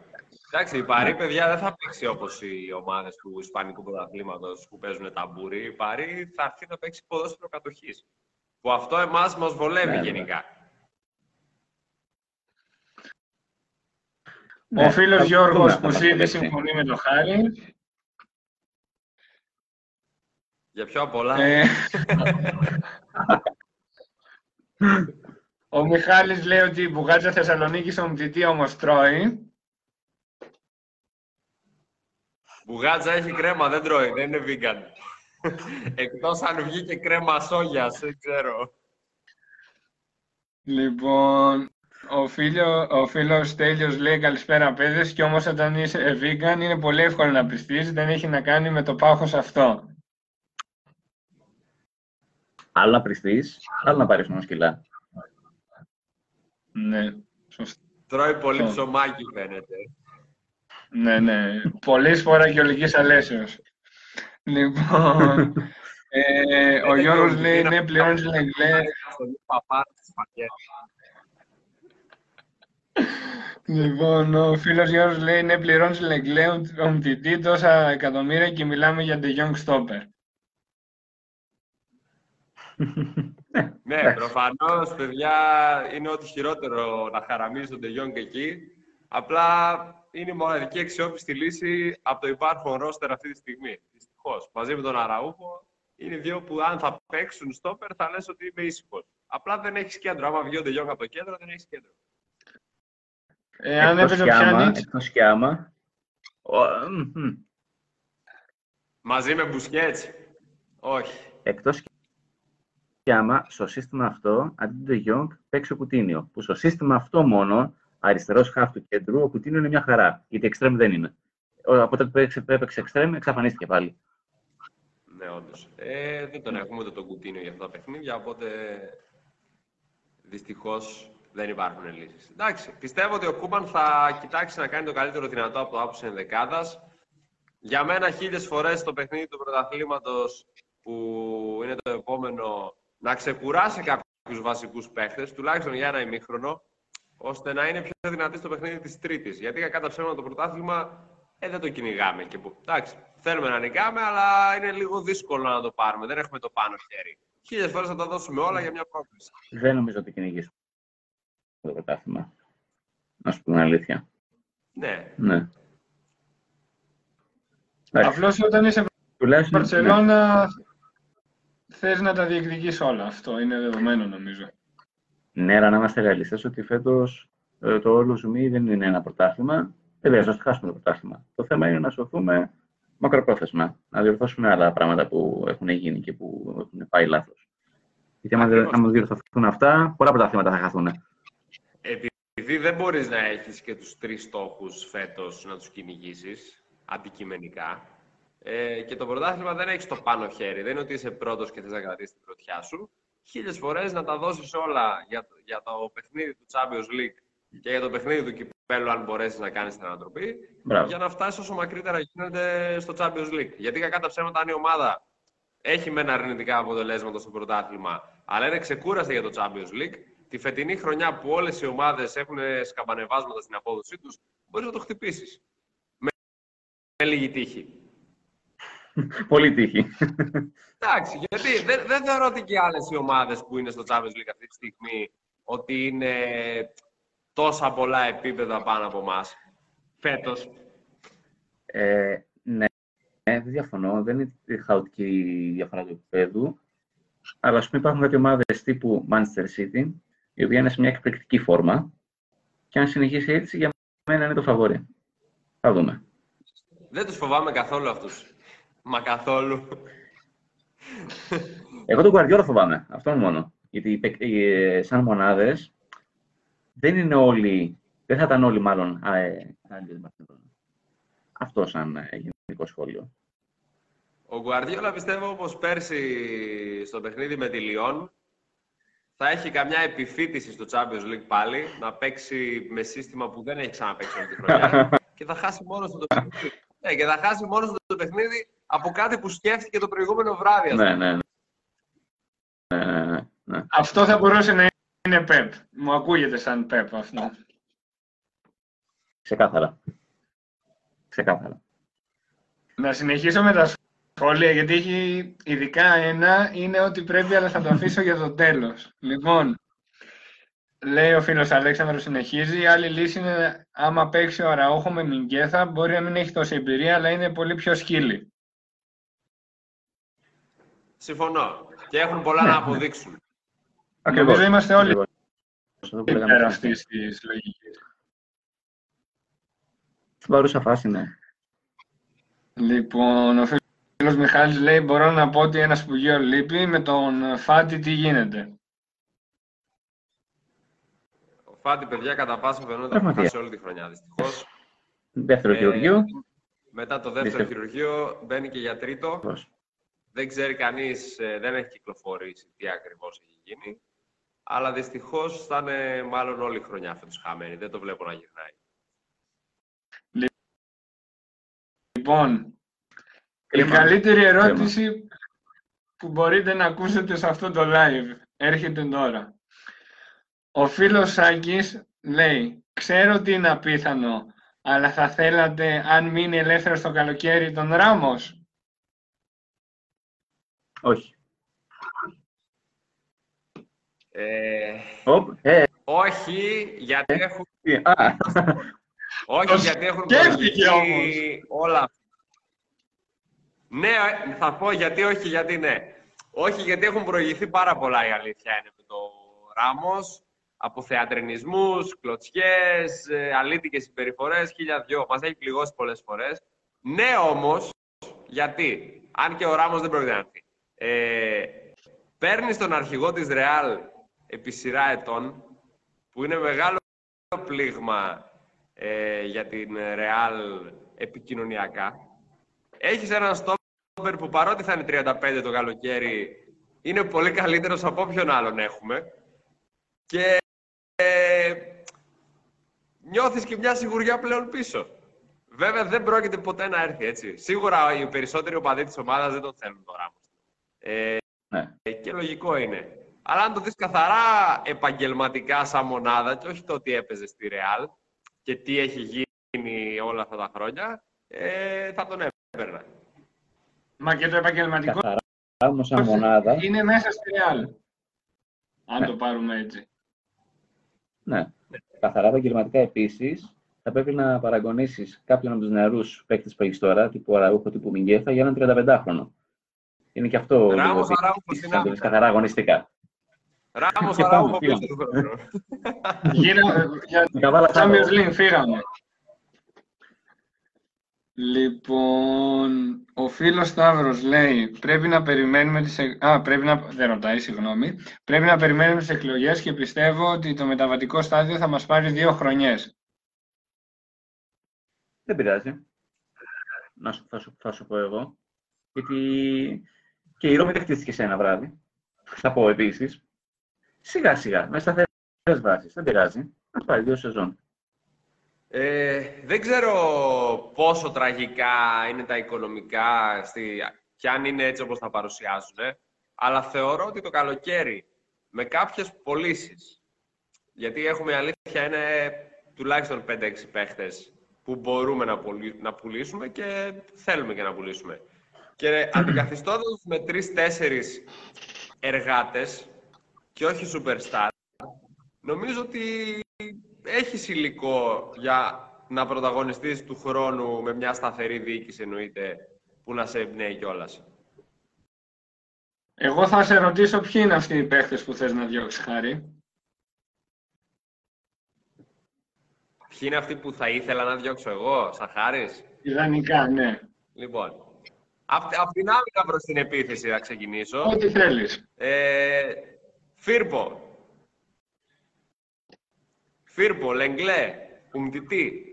Εντάξει, η Παρή, παιδιά, δεν θα παίξει όπως οι ομάδες του Ισπανικού πρωταθλήματος που παίζουν ταμπούρι. Η Παρή θα έρθει να παίξει ποδόσφαιρο κατοχής. Που αυτό εμάς μας βολεύει Ναι, ναι. γενικά. Ο Ναι, φίλος θα Γιώργος δούμε που αν θα δεν παίξει. συμφωνεί με το Χάρη. Για πιο απ' όλα. Ε, ο Μιχάλης λέει ότι η Μπουγάτσα Θεσσαλονίκης ο Μτιτή όμως τρώει. Μπουγάτσα έχει κρέμα, δεν τρώει, δεν είναι vegan. Εκτός αν βγει και κρέμα σόγιας, δεν ξέρω. Λοιπόν, ο, φίλο, ο φίλος Τέλειος λέει καλησπέρα παιδες και όμως όταν είσαι vegan είναι πολύ εύκολο να πιστείς, δεν έχει να κάνει με το πάχος αυτό. Άλλο να πριστεί, άλλο να πάρεις μόνο κιλά. Ναι, σωστά. Τρώει πολύ Αυτό. ψωμάκι, φαίνεται. Ναι, ναι. Πολύ φορά και ολικής αλέσεως. Λοιπόν, ε, ο Ε, Γιώργος το- λέει είναι ναι, αυτό. πληρώνεις λεγκλέ. Στον παπά της πακέτας. Λοιπόν, ο φίλος Γιώργος λέει ναι, πληρώνεις λεγκλέ ο Μτιτή τόσα εκατομμύρια και μιλάμε για De Jong Stopper. Ναι, Εντάξει. προφανώς, παιδιά, είναι ό,τι χειρότερο να χαραμίζει τον Ντεγιόνγκ εκεί. Απλά είναι η μοναδική αξιόπιστη λύση από το υπάρχον ρόστερ αυτή τη στιγμή. Δυστυχώς. Μαζί με τον Αραούχο είναι οι δύο που αν θα παίξουν στόπερ θα λες ότι είμαι ήσυχο. Απλά δεν έχεις κέντρο. Άμα βγει ο Ντεγιόνγκ από το κέντρο, δεν έχεις κέντρο. Ε, αν Εκτός έπαιζε ο κι άμα- Πιάνιτς, εκτός κι άμα. ο- μ, μ. Μαζί με Μπουσκέτς. Όχι. Εκτός κι άμα στο σύστημα αυτό, αντί του De Jong, παίξει ο Κουτίνιο. Που στο σύστημα αυτό μόνο, αριστερός χαφ του κέντρου, ο Κουτίνιο είναι μια χαρά. Γιατί εξτρέμ δεν είναι. Ο- Από τότε που έπαιξε, που έπαιξε εξτρέμ, εξαφανίστηκε πάλι. Ναι, όντως. Ε, δεν τον έχουμε ούτε τον Κουτίνιο για αυτά τα παιχνίδια, οπότε δυστυχώς δεν υπάρχουν λύσεις. Εντάξει, πιστεύω ότι ο Κούμπαν θα κοιτάξει να κάνει το καλύτερο δυνατό από το άποψη ενδεκάδας. Για μένα, χίλιες φορές το παιχνίδι του πρωταθλήματος που είναι το επόμενο να ξεκουράσει κάποιους βασικούς παίχτες, τουλάχιστον για ένα ημίχρονο, ώστε να είναι πιο δυνατή στο παιχνίδι της Τρίτης. Γιατί κατά ψέματα το πρωτάθλημα ε, δεν το κυνηγάμε. Και που... Εντάξει, θέλουμε να νικάμε, αλλά είναι λίγο δύσκολο να το πάρουμε. Δεν έχουμε το πάνω χέρι. Χίλιες φορές θα τα δώσουμε όλα για μια πρόκληση. Δεν νομίζω ότι κυνηγήσει το πρωτάθλημα. Να σου πούμε την αλήθεια. Ναι. Ναι. Εντάξει, απλώς όταν είσαι τουλάχιστον, ναι. Βαρσελόνα θες να τα διεκδικείς όλα. Αυτό είναι δεδομένο νομίζω. Ναι, αλλά να είμαστε ρεαλιστές ότι φέτος το όλο ζουμί δεν είναι ένα πρωτάθλημα. Δεν πειράζει, να χάσουμε το πρωτάθλημα. Το θέμα είναι να σωθούμε μακροπρόθεσμα. Να διορθώσουμε άλλα πράγματα που έχουν γίνει και που έχουν πάει λάθος. Γιατί άμα, δεν- Ακριβώς. άμα διορθωθούν αυτά, πολλά πρωταθλήματα θα χαθούν. Επειδή δεν μπορείς να έχεις και τους τρεις στόχους φέτος να τους κυνηγήσεις αντικειμενικά ε, και το πρωτάθλημα δεν έχεις το πάνω χέρι. Δεν είναι ότι είσαι πρώτος και θες να κρατήσεις την πρωτιά σου. Χίλιες φορές να τα δώσεις όλα για, το- για το παιχνίδι του Champions League και για το παιχνίδι του κυπέλου αν μπορέσεις να κάνεις την ανατροπή Μπράβο. για να φτάσεις όσο μακρύτερα γίνεται στο Champions League. Γιατί κακά τα ψέματα αν η ομάδα έχει μεν αρνητικά αποτελέσματα στο πρωτάθλημα, αλλά είναι ξεκούραστη για το Champions League. Τη φετινή χρονιά που όλες οι ομάδες έχουν σκαμπανεβάσματα στην απόδοσή τους, μπορείς να το χτυπήσεις. Με, με λίγη τύχη. Πολύ τύχη. Εντάξει, γιατί δεν, δεν θεωρώ ότι και οι άλλες οι ομάδες που είναι στο Champions League αυτή τη στιγμή ότι είναι τόσα πολλά επίπεδα πάνω από εμάς φέτος. Ε, ναι, ναι, δεν διαφωνώ. Δεν είναι χαοτική η διαφορά του επίπεδου. Αλλά ας πούμε υπάρχουν κάποιε ομάδες τύπου Manchester City, η οποία είναι σε μια εκπληκτική φόρμα. Και αν συνεχίσει έτσι, για μένα είναι το φαβόρι. Θα δούμε. Δεν τους φοβάμαι καθόλου αυτούς. Μα καθόλου. Εγώ τον Guardiola φοβάμαι. Αυτόν μόνο. Γιατί οι παίκ- οι, ε, σαν μονάδες δεν είναι όλοι. Δεν θα ήταν όλοι μάλλον ε, άντρες Μπαρσελόνα. Αυτό σαν ε, γενικό σχόλιο. Ο Γκουαρδιόλα πιστεύω πως πέρσι στο παιχνίδι με τη Λιόν θα έχει καμιά επιφύτηση στο Champions League πάλι, να παίξει με σύστημα που δεν έχει ξαναπαίξει όλη τη χρονιά (laughs) και θα χάσει μόνο στο το παιχνίδι. Ναι, και θα χάσει μόνο στο το παιχνίδι από κάτι που σκέφτηκε το προηγούμενο βράδυ. Ναι, ναι, ναι. ναι, ναι, ναι, ναι. Αυτό θα μπορούσε να είναι πεπ. Μου ακούγεται σαν πεπ αυτό. Ξεκάθαρα. Ξεκάθαρα. Να συνεχίσω με τα σχόλια, γιατί έχει ειδικά ένα, είναι ότι πρέπει, αλλά θα το αφήσω για το τέλος. Λοιπόν, λέει ο φίλος Αλέξανδρος συνεχίζει, η άλλη λύση είναι άμα παίξει ο Αραούχο με Μιγκέθα, μπορεί να μην έχει τόση εμπειρία, αλλά είναι πολύ πιο σκύλι. Συμφωνώ. Και έχουν πολλά να αποδείξουν. Ακριβώς. Νομίζω είμαστε όλοι Ακριβώς. Αυτό που λέγαμε υπέρ πριν. αυτής της λογικής. Στην παρούσα φάση, ναι. Λοιπόν, ο φίλος Μιχάλης λέει μπορώ να πω ότι ένα σπουργείο λείπει, με τον Φάτι τι γίνεται; Ο Φάντι, παιδιά, κατά πάσα πιθανότητα θα Πραγματικά. χάσει όλη τη χρονιά, δυστυχώς. Δεύτερο Ε, χειρουργείο. Μετά το δεύτερο Δυστυχώς. χειρουργείο μπαίνει και για τρίτο. Ακριβώς. Δεν ξέρει κανείς, ε, δεν έχει κυκλοφορήσει τι ακριβώς έχει γίνει. Αλλά δυστυχώς θα είναι μάλλον όλη η χρονιά φέτος χαμένη. Δεν το βλέπω να γυρνάει. Λοιπόν, η Κρίμα. καλύτερη ερώτηση που μπορείτε να ακούσετε σε αυτό το live έρχεται τώρα. Ο φίλος Σάκης λέει «Ξέρω ότι είναι απίθανο, αλλά θα θέλατε αν μείνει ελεύθερος το καλοκαίρι τον Ράμος». Όχι. Ε, Οπ, ε, όχι, γιατί έχουν, τι, α, όχι, Το γιατί έχουν σκέφτηκε προηγηθεί όλα. Ναι, ε, θα πω γιατί όχι, γιατί ναι. Όχι, γιατί έχουν προηγηθεί πάρα πολλά η αλήθεια είναι με το Ράμος. Από θεατρινισμούς, κλωτσιές, ε, αλήτικες συμπεριφορές, χίλια δυο. Μας έχει πληγώσει πολλές φορές. Ναι όμως, γιατί, αν και ο Ράμος δεν πρόκειται να έρθει. Ε, παίρνεις τον αρχηγό της Ρεάλ επί σειρά ετών, που είναι μεγάλο πλήγμα ε, για την Ρεάλ επικοινωνιακά. Έχεις έναν στόπερ που παρότι θα είναι 35 το καλοκαίρι, είναι πολύ καλύτερος από όποιον άλλον έχουμε. Και ε, νιώθεις και μια σιγουριά πλέον πίσω. Βέβαια δεν πρόκειται ποτέ να έρθει έτσι. Σίγουρα οι περισσότεροι οπαδοί της ομάδας δεν τον θέλουν το Ράμος. Ε, ναι. και λογικό είναι. Αλλά αν το δεις καθαρά επαγγελματικά σαν μονάδα και όχι το ότι έπαιζε στη Ρεάλ και τι έχει γίνει όλα αυτά τα χρόνια, ε, θα τον έπαιρνα. Μα και το επαγγελματικό Καθαρά όμως σαν μονάδα. είναι μέσα στη Real. Αν Ναι. το πάρουμε έτσι. Ναι. Καθαρά επαγγελματικά επίσης, θα πρέπει να παραγωνίσεις κάποιον από τους νεαρούς παίκτες που έχεις τώρα, τύπου Αραούχο, τύπου Μιγκέθα, για έναν 35χρονο. Είναι και αυτό Ράμος, λίγο Αραούχος δύσκολο, στην να το δεις άμυνα. καθαρά αγωνιστικά. Ράμος Και Αραούχο πάμε, πίσω πήγαμε. του χρόνου. Γύρω, για Τα καβάλα Champions χάνω. League φύγαμε. Λοιπόν, ο φίλος Σταύρος λέει, πρέπει να περιμένουμε τις... εκ- Α, πρέπει να... Δεν ρωτάει, συγγνώμη. Πρέπει να περιμένουμε τις εκλογές και πιστεύω ότι το μεταβατικό στάδιο θα μας πάρει δύο χρονιές. Δεν πειράζει. Να σου, θα, σου, θα σου πω εγώ. Γιατί και η Ρώμη δεν χτίστηκε σε ένα βράδυ. Θα πω επίσης. Σιγά σιγά, με σταθερές βάσεις. Δεν πειράζει. Να πάρει δύο σεζόν. Ε, δεν ξέρω πόσο τραγικά είναι τα οικονομικά στη... και αν είναι έτσι όπως τα παρουσιάζουν, αλλά θεωρώ ότι το καλοκαίρι με κάποιες πωλήσεις. γιατί έχουμε η αλήθεια είναι τουλάχιστον 5-6 παίχτες που μπορούμε να, πουλη- να πουλήσουμε και θέλουμε και να πουλήσουμε. Και αντικαθιστώντας με 3-4 εργάτες και όχι superstar, νομίζω ότι έχεις υλικό για να πρωταγωνιστείς του χρόνου με μια σταθερή διοίκηση εννοείται που να σε εμπνέει κιόλας; Εγώ θα σε ρωτήσω ποιοι είναι αυτοί οι παίχτες που θες να διώξεις, Χάρη. Ποιοι είναι αυτοί που θα ήθελα να διώξω εγώ, σαν χάρης. Ιδανικά, ναι. Λοιπόν, απ' απ' την άμυνα προς την επίθεση θα ξεκινήσω. Ό,τι θέλεις. Ε, Φίρπο. Φίρπο, Λεγκλέ, Ουμτιτή.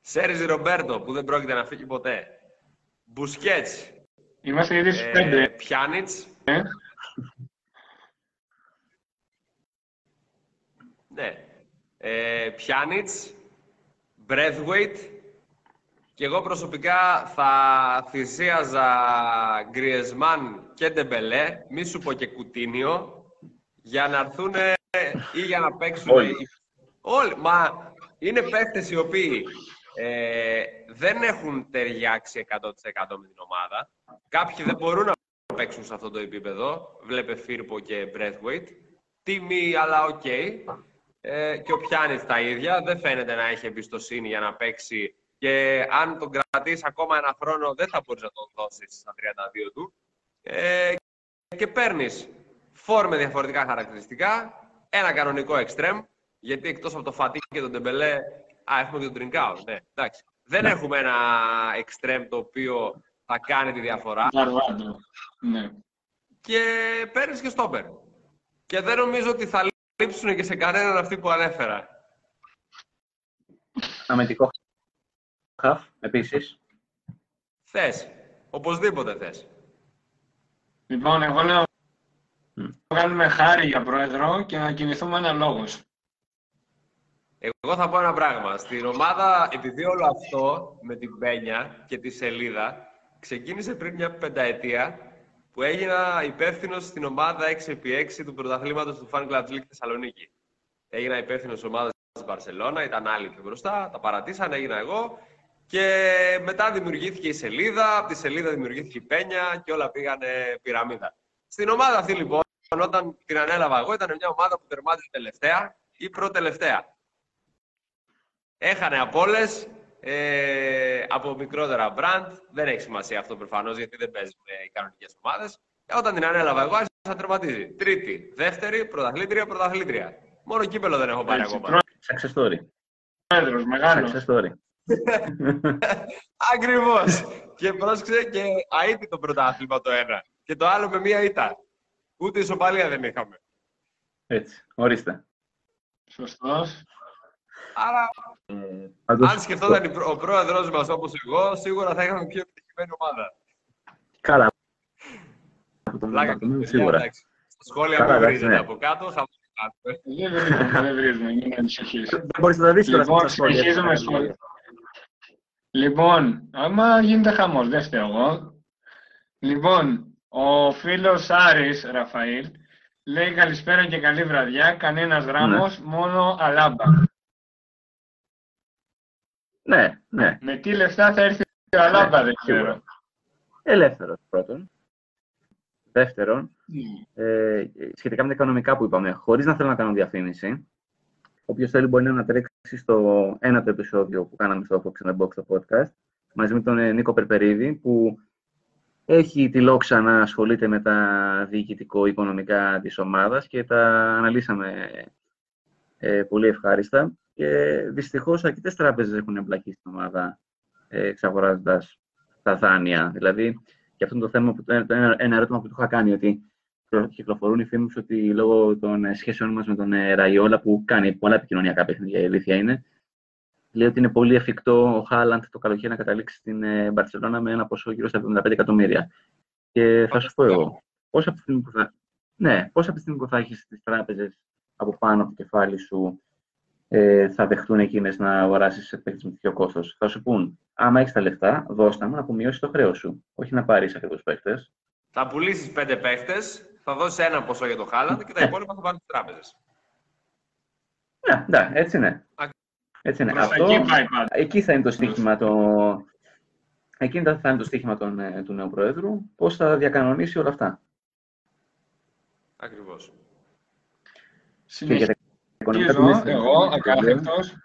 Σέρζι Ρομπέρτο, που δεν πρόκειται να φύγει ποτέ. Μπουσκέτς. Είμαστε ήδη στους Ε, πέντε. Πιάνιτς. Ε. Ναι. Ε, Πιάνιτς, Breathwaite και εγώ προσωπικά θα θυσίαζα Γκριεσμάν και Ντεμπελέ, μη σου πω και Κουτίνιο, για να έρθουν ή για να παίξουν... Όλοι. Όλοι. Μα είναι παίχτες οι οποίοι ε, δεν έχουν ταιριάξει 100% με την ομάδα. Κάποιοι δεν μπορούν να παίξουν σε αυτό το επίπεδο. Βλέπε Φίρπο και Braithwaite. Τίμιοι, αλλά οκ. Ε, και ο Πιάνιτς τα ίδια. Δεν φαίνεται να έχει εμπιστοσύνη για να παίξει. Και αν τον κρατήσεις ακόμα ένα χρόνο, δεν θα μπορείς να τον δώσεις στα 32 του. Ε, και παίρνεις φόρ με διαφορετικά χαρακτηριστικά, ένα κανονικό extreme, γιατί εκτός από το Φατί και τον Τεμπελέ, α, έχουμε και τον Τριγκάου. Ναι, εντάξει. Δεν έχουμε ένα extreme το οποίο θα κάνει τη διαφορά Βαρβάντο. Ναι. και παίρνεις και στόπερ. Και δεν νομίζω ότι θα λείψουν και σε κανέναν αυτοί που ανέφερα. Αμυντικό χαφ, επίσης. Θες. Οπωσδήποτε θες. Λοιπόν, εγώ λέω Μμ. να κάνουμε χάρη για πρόεδρο και να κινηθούμε ένα λόγος. Εγώ θα πω ένα πράγμα. Στην ομάδα, επειδή όλο αυτό με την Πένια και τη σελίδα ξεκίνησε πριν μια πενταετία που έγινα υπεύθυνο στην ομάδα 6x6 του πρωταθλήματος του Fan Club League Θεσσαλονίκη. Έγινα υπεύθυνο ομάδα της Μπαρσελόνα, ήταν άλλοι πιο μπροστά, τα παρατήσαν, έγινα εγώ. Και μετά δημιουργήθηκε η σελίδα, από τη σελίδα δημιουργήθηκε η Πένια και όλα πήγανε πυραμίδα. Στην ομάδα αυτή λοιπόν, όταν την ανέλαβα εγώ, ήταν μια ομάδα που τερμάτισε τελευταία ή προτελευταία. Έχανε από όλες. Ε, από μικρότερα μπραντ. Δεν έχει σημασία αυτό προφανώς γιατί δεν παίζει με οι κανονικές ομάδες. Ε, όταν την ανέλαβα εγώ, άρχισε να τερματίζει. Τρίτη, δεύτερη, πρωταθλήτρια, πρωταθλήτρια. Μόνο κύπελο δεν έχω πάρει Έτσι, ακόμα. Success story. Πρόεδρος, μεγάλος. Success story. (laughs) Ακριβώς. και πρόσεξε και αίτητο το πρωτάθλημα το ένα. Και το άλλο με μία ήττα. Ούτε ισοπαλία δεν είχαμε. Έτσι, ορίστε. Σωστός. Άρα, Ε, πάντως, αν σκεφτόταν η πρό- ο πρόεδρό μας όπως εγώ, σίγουρα θα είχαμε πιο επιτυχημένη ομάδα. Καλά. Από τον Πλάκα Μπαρτομέου, παιδιά, σίγουρα. εντάξει. Στα σχόλια Καλά, που εντάξει, βρίζετε ναι. από κάτω, θα μου κάνετε. Δεν βρίζουμε, δεν βρίζουμε, μην ανησυχείς. Δεν μπορείς να τα δεις τώρα Λοιπόν, στα σχόλια. συνεχίζουμε σχόλια. Λοιπόν, άμα γίνεται χαμός, δεν φταίω εγώ. Λοιπόν, ο φίλος Άρης Ραφαήλ λέει καλησπέρα και καλή βραδιά, κανένας Ράμος, μόνο Αλάμπα. Ναι, ναι. Με τι λεφτά θα έρθει ο Αλάμπα, Ναι, δεν σίγουρα. ξέρω. Ελεύθερος πρώτον. Δεύτερον, ε, σχετικά με τα οικονομικά που είπαμε, χωρίς να θέλω να κάνω διαφήμιση, όποιος θέλει μπορεί να ανατρέξει στο ένατο επεισόδιο που κάναμε στο Fox and the Box το podcast, μαζί με τον ε, Νίκο Περπερίδη, που έχει τη λόξα να ασχολείται με τα διοικητικό-οικονομικά της ομάδας και τα αναλύσαμε ε, πολύ ευχάριστα. Και δυστυχώς αρκετές τράπεζες έχουν εμπλακεί στην ομάδα ε, εξαγοράζοντας τα δάνεια. Δηλαδή, και αυτό είναι το θέμα, που, το, ένα, ένα ερώτημα που του είχα κάνει, ότι κυκλοφορούν οι φήμες ότι λόγω των ε, σχέσεων μας με τον ε, Ραϊόλα, που κάνει πολλά επικοινωνιακά παιχνίδια, η αλήθεια είναι, λέει ότι είναι πολύ εφικτό ο Χάλαντ το καλοκαίρι να καταλήξει στην ε, Μπαρσελόνα με ένα ποσό γύρω στα 75 εκατομμύρια. Και θα σου πω εγώ, πώς από τη στιγμή που θα, ναι, πώς από τη στιγμή που θα έχεις τις τράπεζες από πάνω από το κεφάλι σου ε, θα δεχτούν εκείνες να αγοράσεις παίκτες με τέτοιο κόστος; Θα σου πούν, άμα έχεις τα λεφτά, δώστα μου να απομειώσεις το χρέος σου. Όχι να πάρεις ακριβώς παίκτες. Θα πουλήσεις πέντε παίχτε, θα δώσεις ένα ποσό για το Χάλαντ και τα υπόλοιπα θα πάνε στι τράπεζες. Ναι, ναι, έτσι είναι. Έτσι είναι. Προς τα Αυτό, εκεί πάει πάντα. εκεί θα είναι το στίχημα το... Εκεί θα είναι το στίχημα των, ε, του νέου Προέδρου, πώς θα διακανονίσει όλα αυτά. Ακριβώς. Και για τα οικονομικά του Συνεχίζω, Μίτσελ, εγώ, ε, ακάθεκτος.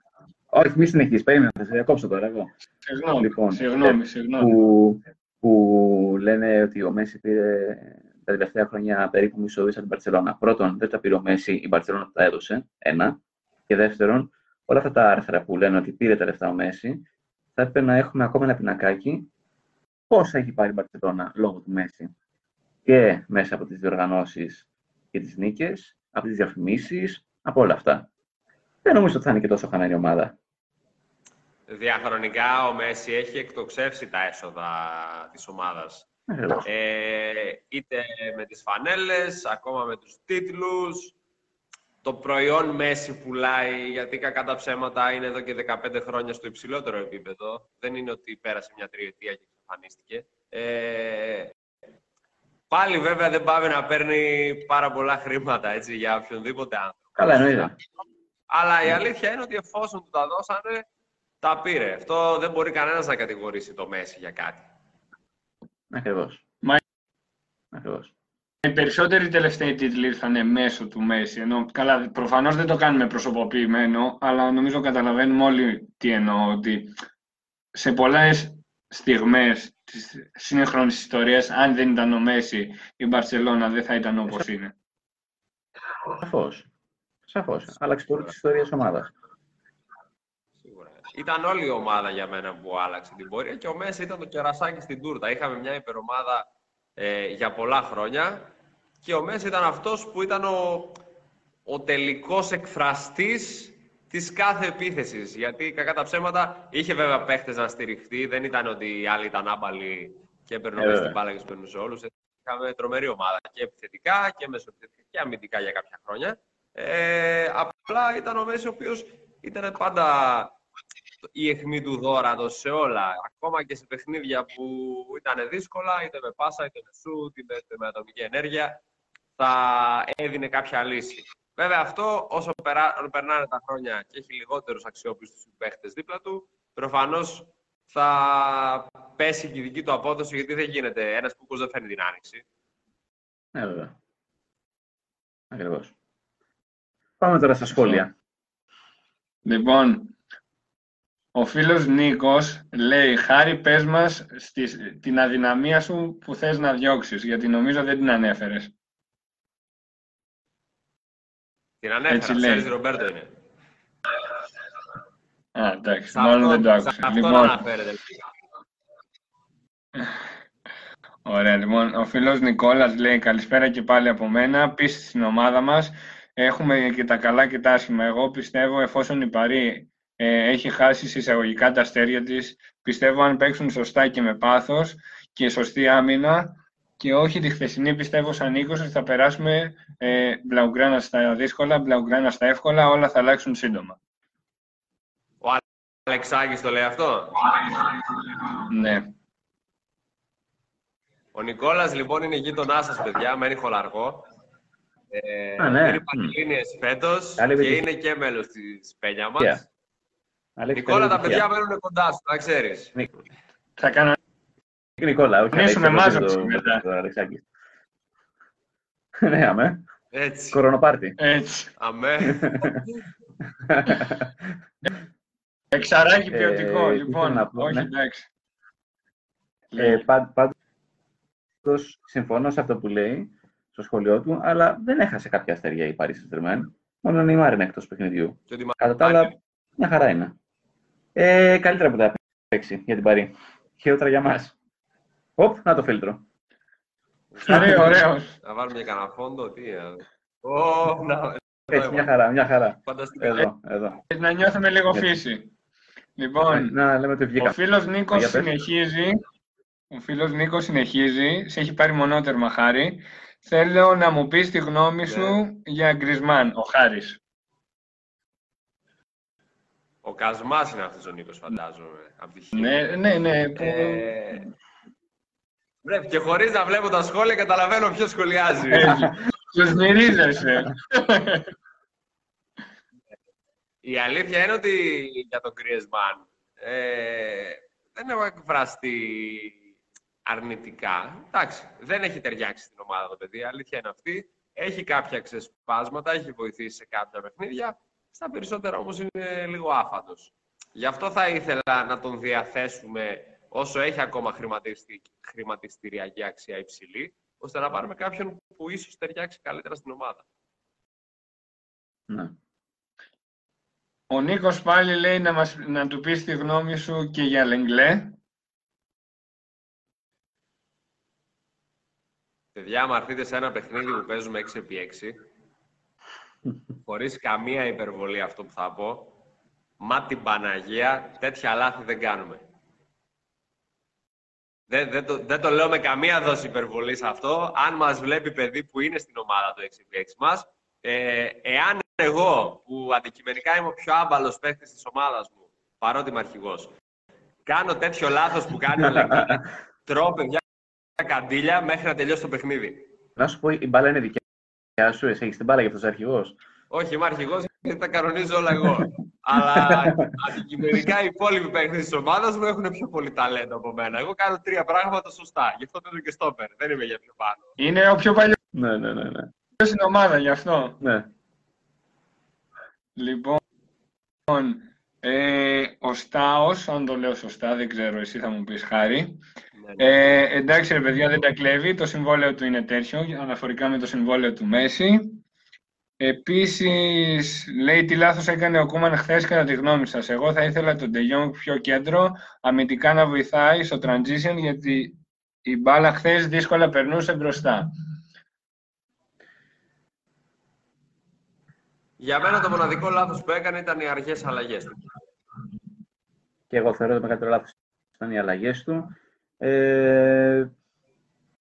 Όχι, μη συνεχίσεις. Περίμενε, θα σε διακόψω τώρα εγώ. Συγγνώμη, Λοιπόν, συγγνώμη, συγγνώμη. που, που λένε ότι ο Μέση πήρε τα τελευταία χρόνια περίπου μισό δις από την Μπαρσελόνα. Πρώτον, δεν τα πήρε ο Μέση, η Μπαρσελόνα τα έδωσε. Ένα. Και δεύτερον, όλα αυτά τα άρθρα που λένε ότι πήρε τα λεφτά ο Μέση, θα έπρεπε να έχουμε ακόμα ένα πινακάκι πόσα έχει πάρει η Μπαρσελόνα λόγω του Μέση; Και μέσα από τις διοργανώσεις και τις νίκες, από τις διαφημίσεις, από όλα αυτά. Δεν νομίζω ότι θα είναι και τόσο χαμένη ομάδα. Διαχρονικά ο Μέση έχει εκτοξεύσει τα έσοδα της ομάδας. Ακριβώς. Ε, είτε με τις φανέλες, ακόμα με τους τίτλους. Το προϊόν Μέση πουλάει, γιατί κακά τα ψέματα είναι εδώ και 15 χρόνια στο υψηλότερο επίπεδο. Δεν είναι ότι πέρασε μια τριετία και εξαφανίστηκε. Ε, πάλι βέβαια δεν πάει να παίρνει πάρα πολλά χρήματα έτσι, για οποιονδήποτε άνθρωπο. Καλά, εννοείται. Αλλά η αλήθεια είναι ότι εφόσον του τα δώσανε, τα πήρε. Αυτό δεν μπορεί κανένας να κατηγορήσει το Μέση για κάτι. Ακριβώς. Μα- Ακριβώς. Οι περισσότεροι τελευταίοι τίτλοι ήρθαν μέσω του Μέση. Ενώ, καλά, προφανώς δεν το κάνουμε προσωποποιημένο, αλλά νομίζω καταλαβαίνουμε όλοι τι εννοώ. Ότι σε πολλές στιγμές της σύγχρονης ιστορίας, αν δεν ήταν ο Μέση, η Μπαρσελόνα δεν θα ήταν όπως είναι. Σαφώς. Σαφώς. Άλλαξε πολύ της ιστορίας τη ομάδας. Σίγουρα. Ήταν όλη η ομάδα για μένα που άλλαξε την πορεία και ο Μέση ήταν το κερασάκι στην τούρτα. Είχαμε μια υπερομάδα ε, για πολλά χρόνια και ο Μέσης ήταν αυτός που ήταν ο, ο τελικός εκφραστής της κάθε επίθεσης. Γιατί κακά τα ψέματα είχε βέβαια παίχτες να στηριχτεί. Δεν ήταν ότι οι άλλοι ήταν άμπαλοι και έπαιρνε Ε, μέσα βέβαια. την μπάλα και τους περνούσε όλους. Είχαμε τρομερή ομάδα και επιθετικά και μεσοεπιθετικά και αμυντικά για κάποια χρόνια. Ε, απλά ήταν ο Μέσης ο οποίος ήταν πάντα η αιχμή του δόρατος σε όλα. Ακόμα και σε παιχνίδια που ήταν δύσκολα, είτε με πάσα, είτε με σουτ, είτε με ατομική ενέργεια, θα έδινε κάποια λύση. Βέβαια αυτό όσο περά- περνάνε τα χρόνια και έχει λιγότερους αξιόπιστους παίχτες δίπλα του, προφανώς θα πέσει και η δική του απόδοση γιατί δεν γίνεται. Ένας κούκος δεν φέρνει την άνοιξη. Ναι, βέβαια. Ακριβώς. Πάμε τώρα στα σχόλια. Λοιπόν, ο φίλος Νίκος λέει «Χάρη, πες μας στη- την αδυναμία σου που θες να διώξεις, γιατί νομίζω δεν την ανέφερες». Την ανέφερα, Έτσι ο λέει. Σέρζι Ρομπέρτο είναι. Α, εντάξει, Σε μάλλον αυτό- δεν το σε άκουσα. αυτόν Λοιπόν, αναφέρεται. Ωραία, λοιπόν, ο φίλος Νικόλας λέει «Καλησπέρα και πάλι από μένα, πίστη στην ομάδα μας. Έχουμε και τα καλά και τα άσχημα. Εγώ πιστεύω, εφόσον η Παρή ε, έχει χάσει συσσαγωγικά τα αστέρια της, πιστεύω αν παίξουν σωστά και με πάθος και σωστή άμυνα και όχι τη χθεσινή, πιστεύω σαν Νίκος ότι θα περάσουμε ε, μπλαουγκράνα στα δύσκολα, μπλαουγκράνα στα εύκολα, όλα θα αλλάξουν σύντομα. Ο Αλεξάκης το λέει αυτό; Ναι. Ο Νικόλας λοιπόν είναι γείτονάς σας, παιδιά, μένει χολαργό. Ε, Α, ναι. Είναι Πανελλήνιες φέτος Καλή και επιτυχία. είναι και μέλος της Πένια μας. Yeah. Αλέξη, Νικόλα, καλή τα παιδιά επιτυχία. μένουν κοντά σου, να ξέρεις. Νίκο. Θα κάνω Νικόλα, όχι Κανονίσουμε Αλέξη, μάζοψη το- μετά. το Αλεξάκης. (laughs) Ναι, αμέ. Έτσι. Κορονοπάρτι. έτσι. Αμέ. (laughs) Εξαράκι Ε, ποιοτικό, τι λοιπόν. θέλω να πω, όχι, ναι. εντάξει. Ε, πα- Πάντως, συμφωνώ σε αυτό που λέει, στο σχολείο του, αλλά δεν έχασε κάποια αστέρια η Paris Saint-Germain. Μόνο ο Νεϊμάρ είναι εκτός παιχνιδιού. Και ότι Κατά τα άλλα, μια χαρά είναι. Ε, καλύτερα που τα παίξει για την Παρή. Χειρότερα για μας. Οπ, να το φίλτρο. Ωραίο, (laughs) ωραίος. Να βάλουμε και κανένα φόντο, τι. ε. Ω, να, Έτσι, μια χαρά, μια χαρά. Φανταστικά. Εδώ, εδώ. Να νιώθουμε λίγο Γιατί. φύση. Λοιπόν, Να λέμε ότι ο βγήκα. φίλος Νίκος Για πες. συνεχίζει. Ο φίλος Νίκος συνεχίζει. Σε έχει πάρει μονότερμα, Χάρη. Θέλω να μου πεις τη γνώμη Ναι. σου για Γκρισμάν, ο Χάρης. Ο Κασμάς είναι αυτός ο Νίκος, φαντάζομαι. Από τη Χ. Ναι, ναι, ναι. που- Ε, Βρε, και χωρίς να βλέπω τα σχόλια, καταλαβαίνω ποιος σχολιάζει. Έτσι. Τους μυρίζεσαι. Η αλήθεια είναι ότι για τον Griezmann ε, δεν έχω εκφραστεί αρνητικά. Εντάξει, δεν έχει ταιριάξει στην ομάδα το παιδί, η αλήθεια είναι αυτή. Έχει κάποια ξεσπάσματα, έχει βοηθήσει σε κάποια παιχνίδια. Στα περισσότερα όμως είναι λίγο άφαντος. Γι' αυτό θα ήθελα να τον διαθέσουμε όσο έχει ακόμα χρηματιστη- χρηματιστηριακή αξία υψηλή, ώστε να πάρουμε κάποιον που ίσως ταιριάξει καλύτερα στην ομάδα. Ναι. Ο Νίκος πάλι λέει να, μας, να του πεις τη γνώμη σου και για Λεγκλέ. Παιδιά, άμα έρθετε σε ένα παιχνίδι που παίζουμε 6x6, χωρίς καμία υπερβολή αυτό που θα πω, μα την Παναγία, τέτοια λάθη δεν κάνουμε. Δεν, δεν, το, δεν το λέω με καμία δόση υπερβολή αυτό. Αν μας βλέπει παιδί που είναι στην ομάδα του 6x6 μας, ε, εάν εγώ, που αντικειμενικά είμαι ο πιο άμπαλος παίκτης της ομάδας μου, παρότι είμαι αρχηγός, κάνω τέτοιο λάθος που κάνει ο Λεκίνη, (laughs) τρώω παιδιά καντήλια μέχρι να τελειώσει το παιχνίδι. Να σου πω, η μπάλα είναι δικιά σου, εσύ έχεις την μπάλα για αυτός ο αρχηγός; Όχι, είμαι αρχηγός γιατί τα κανονίζω όλα εγώ. Αλλά αντικειμενικά οι υπόλοιποι παίκτες της ομάδας μου έχουν πιο πολύ ταλέντο από μένα. Εγώ κάνω τρία πράγματα σωστά. Γι' αυτό το και στόπερ. Δεν είμαι για πιο πάνω. Είναι ο πιο παλιός Ναι, ναι, ναι. ναι. στην ομάδα, γι' αυτό; ναι. Λοιπόν, ε, ο Στάος, αν το λέω σωστά, δεν ξέρω, εσύ θα μου πεις χάρη. Ναι, ναι. Ε, εντάξει ρε παιδιά, δεν τα κλέβει. Το συμβόλαιο του είναι τέτοιο, αναφορικά με το συμβόλαιο του Μέση. Επίσης, λέει τι λάθος έκανε ο Κούμαν χθες κατά τη γνώμη σας. Εγώ θα ήθελα τον De Jong πιο κέντρο, αμυντικά να βοηθάει στο transition, γιατί η μπάλα χθες δύσκολα περνούσε μπροστά. Για μένα το μοναδικό λάθος που έκανε ήταν οι αρχές αλλαγές του. Και εγώ θεωρώ το μεγαλύτερο λάθος ήταν οι αλλαγές του. Ε,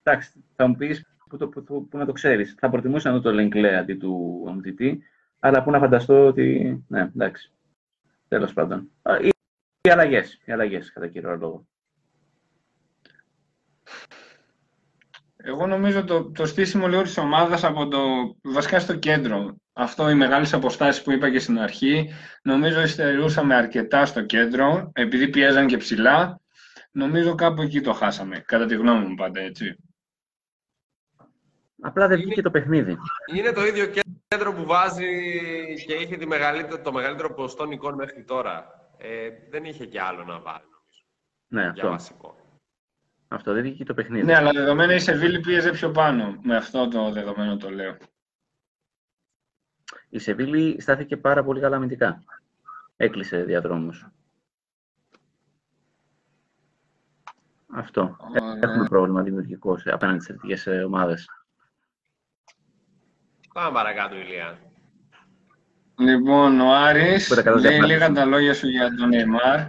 εντάξει, θα μου πεις που, το, που, που, που να το ξέρεις. Θα προτιμούσα να δω το Λεγκλέ αντί του Ομτιτή, αλλά που να φανταστώ ότι. Ναι, εντάξει. Τέλος πάντων. Α, Οι, οι αλλαγές, οι αλλαγές κατά κύριο λόγο. Εγώ νομίζω το, το στήσιμο λίγο της ομάδας από το βασικά στο κέντρο. Αυτό οι μεγάλες αποστάσεις που είπα και στην αρχή, νομίζω υστερούσαμε αρκετά στο κέντρο, επειδή πιέζαν και ψηλά. Νομίζω κάπου εκεί το χάσαμε, κατά τη γνώμη μου πάντα, έτσι. Απλά δεν βγήκε το παιχνίδι. Είναι το ίδιο κέντρο που βάζει και είχε τη μεγαλύτερο, το μεγαλύτερο ποσοστό νικών μέχρι τώρα. Ε, δεν είχε και άλλο να βάλει, νομίζω, Ναι, για αυτό. βασικό. Αυτό δεν βγήκε το παιχνίδι. Ναι, αλλά δεδομένα η Σεβίλη πίεζε πιο πάνω. Με αυτό το δεδομένο το λέω. Η Σεβίλη στάθηκε πάρα πολύ καλά αμυντικά. Έκλεισε διαδρόμους. Αυτό. Ωραία. Έχουμε πρόβλημα δημιουργικό σε- απέναντι στις θετικές ε, ομάδες. Πάμε παρακάτω, Ηλία. Λοιπόν, ο Άρης Πέρα καλά λέει διαπράττεις. λίγα τα λόγια σου για τον Νεϊμάρ.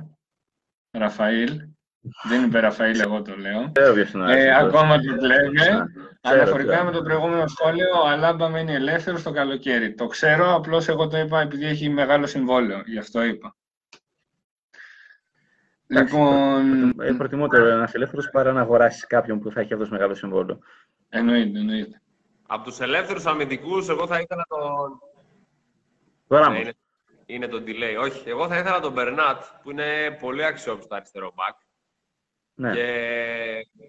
Ραφαήλ. Δεν είπε Ραφαήλ, εγώ το λέω. Ξέρω ποιος είναι ο Ε, Άρης, ακόμα αυτός. το κλέβε. Ξέρω, Αναφορικά ξέρω. με το προηγούμενο σχόλιο, ο Αλάμπα μένει ελεύθερος το καλοκαίρι. Το ξέρω, απλώς εγώ το είπα επειδή έχει μεγάλο συμβόλαιο. Γι' αυτό είπα. Εντάξει, Λοιπόν, Ε, προτιμότερο ένα ελεύθερο παρά να αγοράσει κάποιον που θα έχει αυτός μεγάλο συμβόλαιο. εννοείται, εννοείται. Από τους ελεύθερους αμυντικούς, εγώ θα ήθελα τον... Τώρα Ναι, είναι, είναι το delay. Όχι, εγώ θα ήθελα τον Μπερνάτ, που είναι πολύ αξιόπιστο αριστερό back. ναι. Και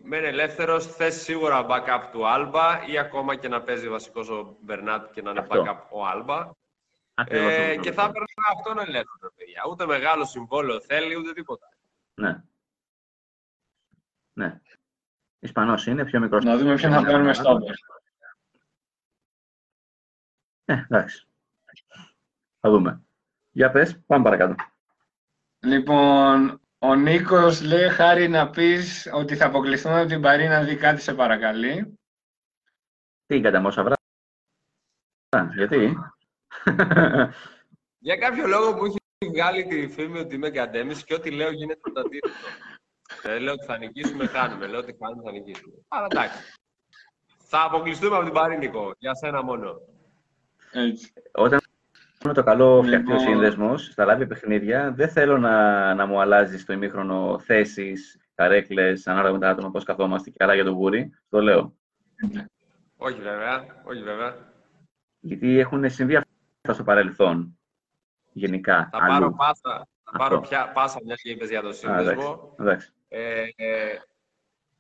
μένει ελεύθερος, θες σίγουρα backup του Άλμπα ή ακόμα και να παίζει βασικός ο Μπερνάτ και να είναι Αυτό. backup ο Άλμπα. Ακριβώς Ε, αυτό. και θα έπαιρνα αυτόν ελεύθερο, παιδιά. Ούτε μεγάλο συμβόλαιο θέλει, ούτε τίποτα. Ναι. Ναι. Ισπανός είναι, πιο μικρός. Να δούμε ποιον θα πάρουμε στο όπερ. Ε, εντάξει. Θα δούμε. Για πες, πάμε παρακάτω. Λοιπόν, ο Νίκος λέει χάρη να πεις ότι θα αποκλειστούμε από την Παρή να δει κάτι σε παρακαλεί. Τι κατά μόσα βράδυ. Α, Γιατί; Για κάποιο λόγο μου έχει βγάλει τη φήμη ότι είμαι καντέμις και ό,τι λέω γίνεται το αντίθετο. Δεν λέω ότι θα νικήσουμε, χάνουμε. Λέω ότι χάνουμε, θα νικήσουμε. Αλλά εντάξει. Θα αποκλειστούμε από την Παρή, Νικό. Για σένα μόνο. Έτσι. Όταν με το καλό φτιαχτεί ο Λοιπόν. σύνδεσμος στα live παιχνίδια, δεν θέλω να, να μου αλλάζεις στο ημίχρονο θέσεις, καρέκλες, ανάλογα με τα άτομα πώς καθόμαστε και άλλα για το βούρι. Το λέω. Όχι βέβαια, όχι βέβαια. Γιατί έχουν συμβεί αυτά στο παρελθόν. Γενικά. Θα αλλού. πάρω πάσα, θα πάρω Αυτό. πια, πάσα μια και είπες για το Α, σύνδεσμο. εντάξει. εντάξει. Ε, ε,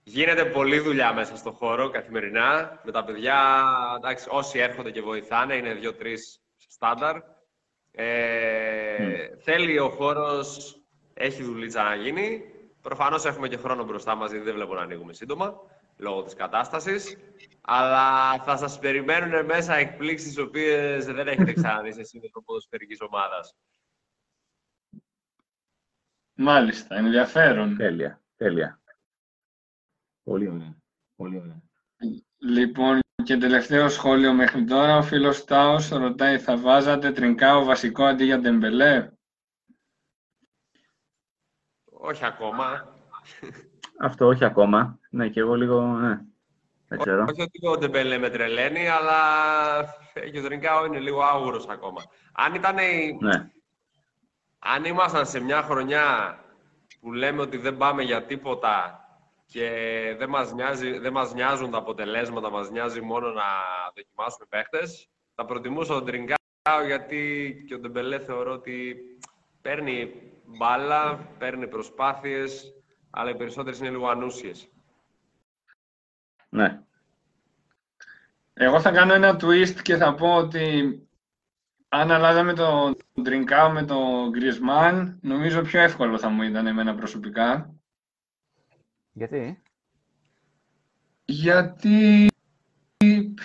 γίνεται πολλή δουλειά μέσα στο χώρο καθημερινά. Με τα παιδιά, εντάξει, όσοι έρχονται και βοηθάνε, είναι δύο-τρεις στάνταρ. Ε, Θέλει ο χώρος, έχει δουλίτσα να γίνει. Προφανώς έχουμε και χρόνο μπροστά μας, γιατί δεν βλέπω να ανοίγουμε σύντομα, λόγω της κατάστασης. Αλλά θα σας περιμένουν μέσα εκπλήξεις, τις οποίες δεν έχετε ξαναδεί σε σύνδεσμο ποδοσφαιρικής ομάδας. Μάλιστα, ενδιαφέρον. Τέλεια. Τέλεια. Πολύ ωραία. Πολύ ωραία. Λοιπόν, και τελευταίο σχόλιο μέχρι τώρα, ο φίλος Τάος ρωτάει, θα βάζατε Τρινκάο βασικό αντί για Ντεμπελέ; Όχι ακόμα. Αυτό όχι ακόμα. Ναι, και εγώ λίγο. Ναι. Δεν ξέρω. Όχι ότι ο Ντεμπελέ με τρελαίνει, αλλά και ο Τρινκάο είναι λίγο άγουρος ακόμα. Αν ήταν η... Ναι. Αν ήμασταν σε μια χρονιά που λέμε ότι δεν πάμε για τίποτα και δεν μας, νοιάζει, δεν μας νοιάζουν τα αποτελέσματα, μας νοιάζει μόνο να δοκιμάσουμε παίχτες, θα προτιμούσα τον Τριγκάο γιατί και ο Ντεμπελέ θεωρώ ότι παίρνει μπάλα, παίρνει προσπάθειες, αλλά οι περισσότερες είναι λίγο ανούσιες. Ναι. Εγώ θα κάνω ένα twist και θα πω ότι αν αλλάζαμε τον Τριγκάο με τον Γκρισμάν, νομίζω πιο εύκολο θα μου ήταν εμένα προσωπικά. Γιατί; Γιατί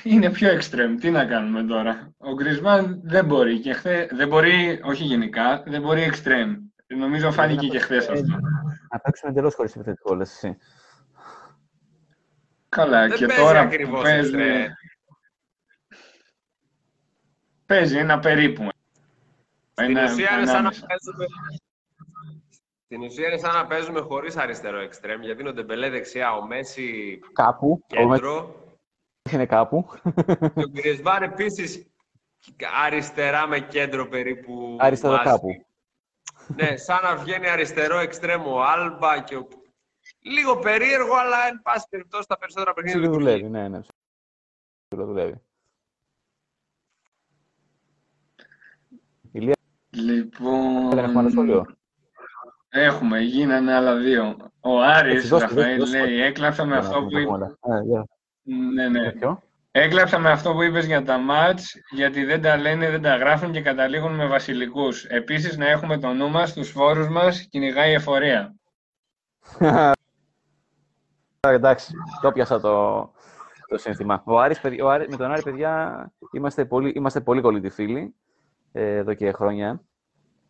είναι πιο extreme. Τι να κάνουμε τώρα; Ο Γκρισμάν δεν μπορεί. Και χθε, δεν μπορεί, όχι γενικά, δεν μπορεί extreme. Νομίζω φάνηκε και χθες αυτό. Να παίξουμε εντελώς χωρίς επιθετικό, λες εσύ. Καλά, Δεν και παίζει τώρα που ακριβώς παίζει, extreme. παίζει ένα περίπου. Στην Ένα- ουσία, είναι σαν να ανάμεσα. παίζουμε... Στην ουσία είναι σαν να παίζουμε χωρίς αριστερό εξτρέμ, γιατί είναι ο Ντεμπελέ δεξιά, ο Μέση Κάπου. Ο Μέση κέντρο είναι κάπου. και ο Γκριεσβάν επίσης αριστερά με κέντρο περίπου Αριστερό μαζί. κάπου. Ναι, σαν να βγαίνει αριστερό εξτρέμ ο Άλμπα και ο... Λίγο περίεργο, αλλά εν πάση περιπτώσει τα περισσότερα παιχνίδια Ψηλό λειτουργεί. δουλεύει, ναι, ναι. Ψηλό δουλεύει. Ηλία, Λοιπόν, δεν έχουμε άλλο σχόλιο; έχουμε, γίνανε άλλα δύο. Ο Άρης, Έτσι, δώστε, Ραφαήλ, δώστε, λέει, έκλαψα με Για να αυτό πούμε που είπε. όλα. Ε, για- Ναι, ναι. Ποιο; Έκλαψα με αυτό που είπες για τα μάτς, γιατί δεν τα λένε, δεν τα γράφουν και καταλήγουν με βασιλικούς. Επίσης, να έχουμε το νου μας, στους φόρους μας, κυνηγάει η εφορία. (laughs) Α, Εντάξει, το πιάσα το, το σύνθημα. Ο Άρης, παιδι- ο Άρης- με τον Άρη, παιδιά, είμαστε πολύ, είμαστε πολύ κολλητοί φίλοι ε, εδώ και χρόνια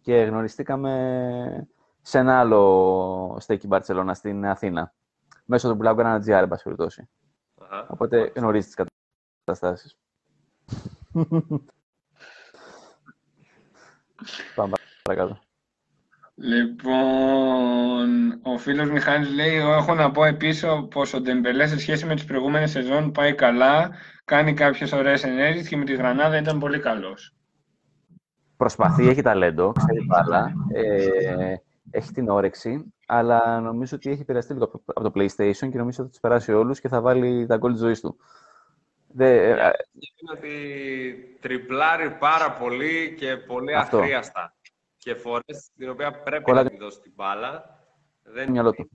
και γνωριστήκαμε σε ένα άλλο στέκι Μπαρτσελώνα στην Αθήνα. Μέσω του Blaugrana GR, εν πάση περιπτώσει. Αχα. Οπότε γνωρίζεις τις καταστάσεις. (laughs) Πάμε παρακάτω. Λοιπόν, ο φίλος Μιχάλης λέει, εγώ έχω να πω επίσης πως ο Ντεμπελέ σε σχέση με τις προηγούμενες σεζόν πάει καλά, κάνει κάποιες ωραίες ενέργειες και με τη Γρανάδα ήταν πολύ καλός. Προσπαθεί, έχει ταλέντο, ξέρει μπάλα, ε, έχει την όρεξη, αλλά νομίζω ότι έχει επηρεαστεί λίγο από από το PlayStation και νομίζω ότι θα τους περάσει όλους και θα βάλει τα γκολ της ζωής του. Δε, ε, Είναι ότι τριπλάρει πάρα πολύ και πολύ Αυτό. αχρίαστα. Και φορές την οποία πρέπει Κολλάει να τη δώσει την μπάλα. Δεν το μυαλό του.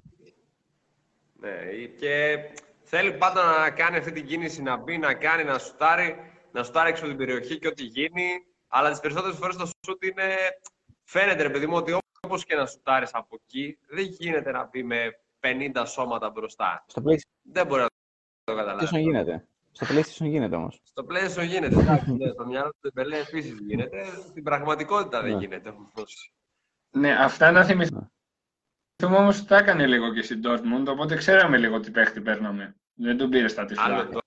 Ναι, και θέλει πάντα να κάνει αυτή την κίνηση, να μπει, να κάνει, να σουτάρει, να σουτάρει έξω από την περιοχή και ό,τι γίνει. Αλλά τις περισσότερες φορές το σουτ είναι... Φαίνεται, ρε παιδί μου, ότι όπως και να σουτάρεις από εκεί, δεν γίνεται να μπει με 50 σώματα μπροστά. Στο PlayStation Δεν μπορεί να το καταλάβεις. γίνεται; Στο PlayStation γίνεται όμως. Στο PlayStation γίνεται, (laughs) εντάξει, ναι, στο μυαλό του Ντεμπελέ επίσης γίνεται. Στην πραγματικότητα δεν Ναι. γίνεται όμως. Ναι, αυτά να θυμηθούμε όμως ότι τα έκανε λίγο και στην Dortmund, οπότε ξέραμε λίγο τι παίχτη παίρναμε. Δεν τον πήρε στα τυφλά. Άλλο το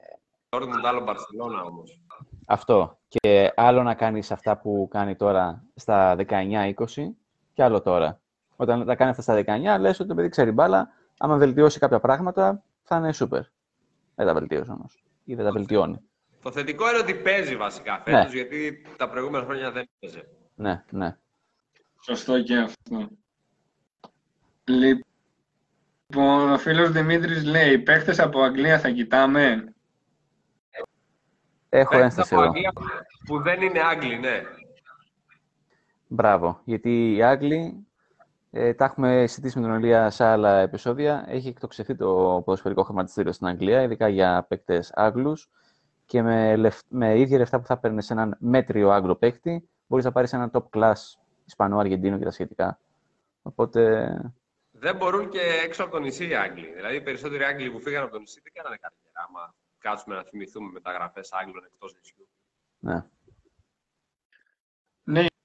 Dortmund, άλλο Barcelona όμως. Αυτό. Και άλλο να κάνεις αυτά που κάνει τώρα στα 19-20 και άλλο τώρα. Όταν τα κάνει αυτά στα 19, λες ότι το παιδί ξέρει μπάλα, άμα βελτιώσει κάποια πράγματα, θα είναι super. Δεν τα βελτίωσε όμως. Ή δεν τα βελτιώνει. Το θετικό είναι ότι παίζει βασικά Ναι. φέτος, γιατί τα προηγούμενα χρόνια δεν παίζε. Ναι, ναι. Σωστό και αυτό. Λοιπόν, ο φίλος Δημήτρης λέει, παίχτες από Αγγλία θα κοιτάμε. Έχω Παίκτες ένσταση από εδώ. Αγγλία που δεν είναι Άγγλοι, ναι. Μπράβο. Γιατί οι Άγγλοι, ε, τα έχουμε συζητήσει με τον Ηλία σε άλλα επεισόδια, έχει εκτοξευθεί το ποδοσφαιρικό χρηματιστήριο στην Αγγλία, ειδικά για παίκτες Άγγλους και με, λεφ- με ίδια λεφτά που θα παίρνεις σε έναν μέτριο Άγγλο παίκτη, μπορείς να πάρεις έναν top class Ισπανό, Αργεντίνο και τα σχετικά. Οπότε, Δεν μπορούν και έξω από το νησί οι Άγγλοι. Δηλαδή, οι περισσότεροι Άγγλοι που φύγαν από το νησί δεν κάνανε καριέρα. Άμα κάτσουμε να θυμηθούμε μεταγραφές Άγγλων εκτός νησιού. ναι.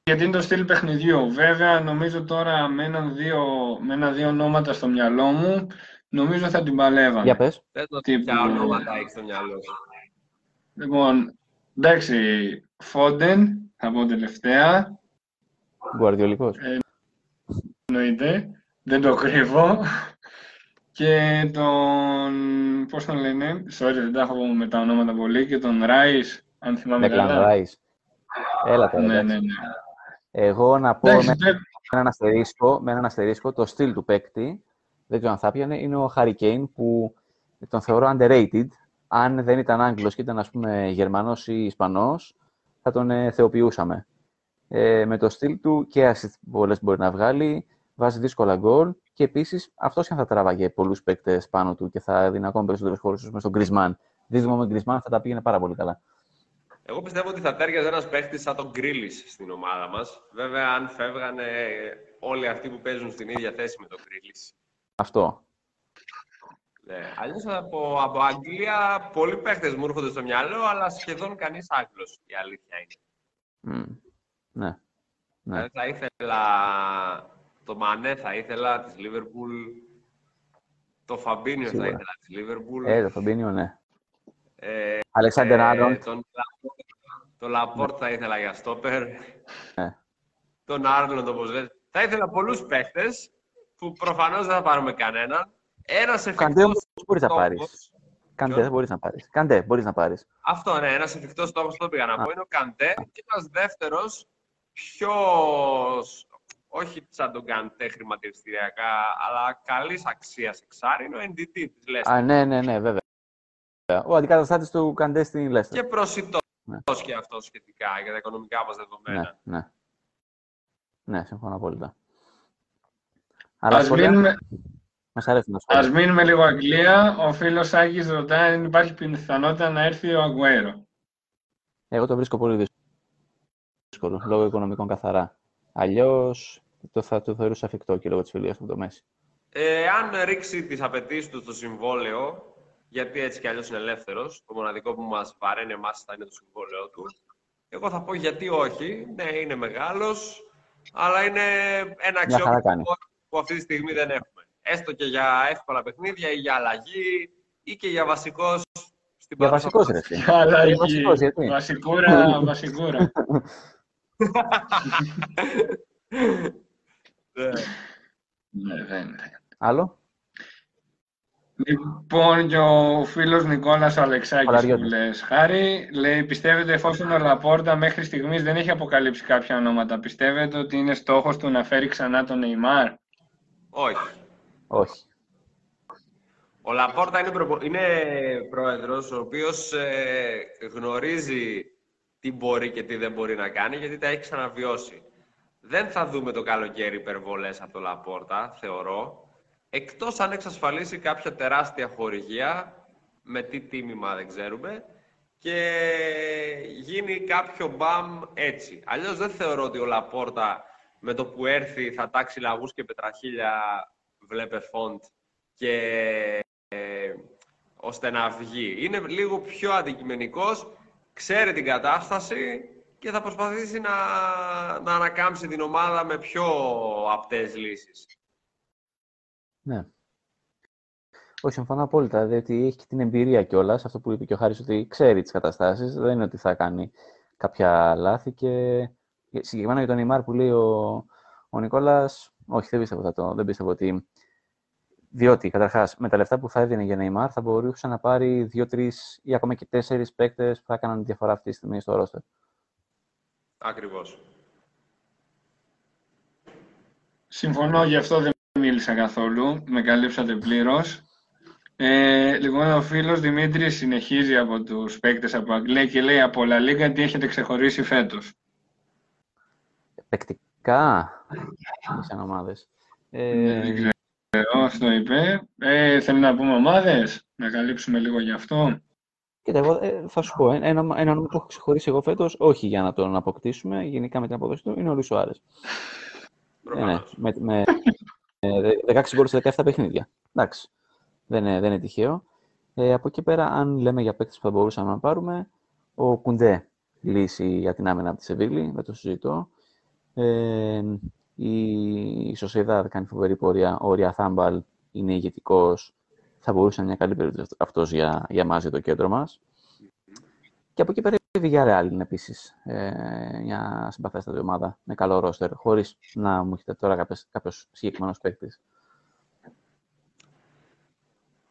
Ναι, γιατί είναι το στυλ παιχνιδιού. Βέβαια, νομίζω τώρα με ένα-δύο με ένα-δύο ονόματα στο μυαλό μου, νομίζω θα την παλεύαν. Για πες. Δεν το Τύπου- ποια ονόματα έχει στο μυαλό σου. Λοιπόν, εντάξει, Φόντεν, θα πω τελευταία, Γκουαρδιολικός. εννοείται, δεν το κρύβω. και τον, πώς τον λένε, sorry δεν τα έχω με τα ονόματα πολύ, και τον Ράις, αν θυμάμαι καλά. Ράις. Έλα τώρα. Ναι, ναι, ναι. Εγώ να πω με, έναν αστερίσκο, με έναν αστερίσκο, το στυλ του παίκτη, δεν ξέρω αν θα πιανε, είναι ο Harry Kane, που τον θεωρώ underrated. Αν δεν ήταν Άγγλος και ήταν, ας πούμε, Γερμανός ή Ισπανός, θα τον ε, θεοποιούσαμε. Ε, με το στυλ του και assist πολλές μπορεί να βγάλει, βάζει δύσκολα γκολ και επίσης αυτός και αν θα τράβαγε πολλούς παίκτες πάνω του και θα δίνει ακόμα περισσότερες χώρες με στον Γκρισμάν. Δίδυμο με Γκρισμάν θα τα πήγαινε πάρα πολύ καλά. Εγώ πιστεύω ότι θα τέριαζε ένας παίκτη σαν τον Γκρίλις στην ομάδα μας. Βέβαια, αν φεύγανε όλοι αυτοί που παίζουν στην ίδια θέση με τον Γκρίλις. Αυτό. Ναι. Αλλιώς από, από Αγγλία πολλοί παίχτες μου έρχονται στο μυαλό, αλλά σχεδόν κανείς Άγγλος. Η αλήθεια είναι. Μμ. Ναι. ναι. Ε, θα ήθελα το Μανέ θα ήθελα της Λίβερπουλ. Το Φαμπίνιο θα ήθελα της Λίβερπουλ. Ε, το Φαμπίνιο, ναι. Ε, Αλεξάνδερ ε, Τον, το Λαπόρτ θα ήθελα για στόπερ. Ναι. Τον Άρνοντ, όπως λέτε. Θα ήθελα πολλούς παίχτες που προφανώς δεν θα πάρουμε κανέναν. Ένας εφικτός. Καντέ μπορείς να πάρεις. Καντέ δεν μπορείς να πάρεις. Καντέ μπορείς να πάρεις. Αυτό, ναι. Ένας εφικτός στόχος το πήγα να πω είναι ο Καντέ. Και ένας δεύτερος, πιο όχι σαν τον Καντέ χρηματιστηριακά, αλλά καλής αξίας εξάρι είναι ο NDT της Λέστερ. Α, ναι, ναι, ναι, βέβαια. Ο αντικαταστάτης του Καντέ στην Λέστερ. Και προσιτός ναι. και αυτός σχετικά για τα οικονομικά μας δεδομένα. Ναι, ναι. Ναι, συμφωνώ απόλυτα. Αλλά Ας μείνουμε... Μας αρέσει να Ας μείνουμε λίγο Αγγλία. Ο φίλος Άγγις ρωτάει αν υπάρχει πιθανότητα να έρθει ο Αγκουέρο. Εγώ το βρίσκω πολύ δύσκολο, λόγω οικονομικών καθαρά. Αλλιώς το θα το θεωρούσα εφικτό και λόγω της φιλίας του το Μέση. Ε, αν ρίξει τις απαιτήσεις του στο συμβόλαιο, γιατί έτσι κι αλλιώς είναι ελεύθερος, το μοναδικό που μας βαραίνει εμάς θα είναι το συμβόλαιο του. Εγώ θα πω γιατί όχι. Ναι, είναι μεγάλος, αλλά είναι ένα αξιόπιστο που αυτή τη στιγμή δεν έχουμε. Έστω και για εύκολα παιχνίδια ή για αλλαγή ή και για βασικός στην Για βασικός, ρε. Για αλλαγή. Βασικούρα, βασικούρα. (laughs) Ναι, δεν Άλλο; Λοιπόν, και ο φίλος Νικόλας Αλεξάκης που λες. Χάρη, λέει, πιστεύετε εφόσον ο Λαπόρτα μέχρι στιγμής δεν έχει αποκαλύψει κάποια ονόματα, πιστεύετε ότι είναι στόχος του να φέρει ξανά τον Νεϊμάρ; Όχι. Όχι. Ο Λαπόρτα είναι, προ... είναι πρόεδρος, ο οποίος ε, γνωρίζει τι μπορεί και τι δεν μπορεί να κάνει, γιατί τα έχει ξαναβιώσει. Δεν θα δούμε το καλοκαίρι υπερβολές από το Λαπόρτα, θεωρώ, εκτός αν εξασφαλίσει κάποια τεράστια χορηγία, με τι τίμημα δεν ξέρουμε, και γίνει κάποιο μπαμ έτσι. Αλλιώς δεν θεωρώ ότι ο Λαπόρτα με το που έρθει θα τάξει λαγούς και πετραχίλια, βλέπε φόντ, και ε, ώστε να βγει. Είναι λίγο πιο αντικειμενικός ξέρει την κατάσταση και θα προσπαθήσει να, να ανακάμψει την ομάδα με πιο απτές λύσεις. Ναι. Όχι, συμφωνώ απόλυτα, διότι έχει και την εμπειρία κιόλας. Αυτό που είπε και ο Χάρης, ότι ξέρει τις καταστάσεις. Δεν είναι ότι θα κάνει κάποια λάθη. Και συγκεκριμένα για τον Ιμάρ που λέει ο, ο Νικόλας, όχι, δεν πίστευω, το, δεν πίστευω ότι διότι, καταρχάς, με τα λεφτά που θα έδινε για Neymar θα μπορούσε να πάρει δύο-τρεις ή ακόμα και τέσσερις παίκτες που θα έκαναν διαφορά αυτή τη στιγμή στο ρόστερ. Ακριβώς. Συμφωνώ, γι' αυτό δεν μίλησα καθόλου. Με καλύψατε πλήρως. Ε, λοιπόν, ο φίλος Δημήτρης συνεχίζει από τους παίκτες από Αγγλία και λέει από La Liga τι έχετε ξεχωρίσει φέτος. Παικτικά, σαν ομάδες. Ε, ναι, αυτό είπε. Ε, θέλει να πούμε ομάδες, να καλύψουμε λίγο γι' αυτό; Κοίτα, εγώ ε, θα σου πω, ένα, ένα όνομα που έχω ξεχωρίσει εγώ φέτος, όχι για να τον αποκτήσουμε, γενικά με την αποδόση του, είναι ο Λουί Άρε. Ναι, ναι, με, με 16 γκολ σε 17 παιχνίδια. Εντάξει, δεν είναι, δεν είναι τυχαίο. Ε, από εκεί πέρα, αν λέμε για παίκτες που θα μπορούσαμε να πάρουμε, ο Κουντέ λύση για την άμυνα από τη Σεβίλη, δεν το συζητώ. Ε, η Σοσίδα κάνει φοβερή πορεία. Ο Ρια Θάμπαλ είναι ηγετικός. Θα μπορούσε να είναι μια καλή περίπτωση αυτός για, για μας, για το κέντρο μας. Και από εκεί πέρα η Villarreal είναι επίσης ε, μια συμπαθέστατη ομάδα με καλό ρόστερ, χωρίς να μου έχετε τώρα κάποιος συγκεκριμένος παίκτης.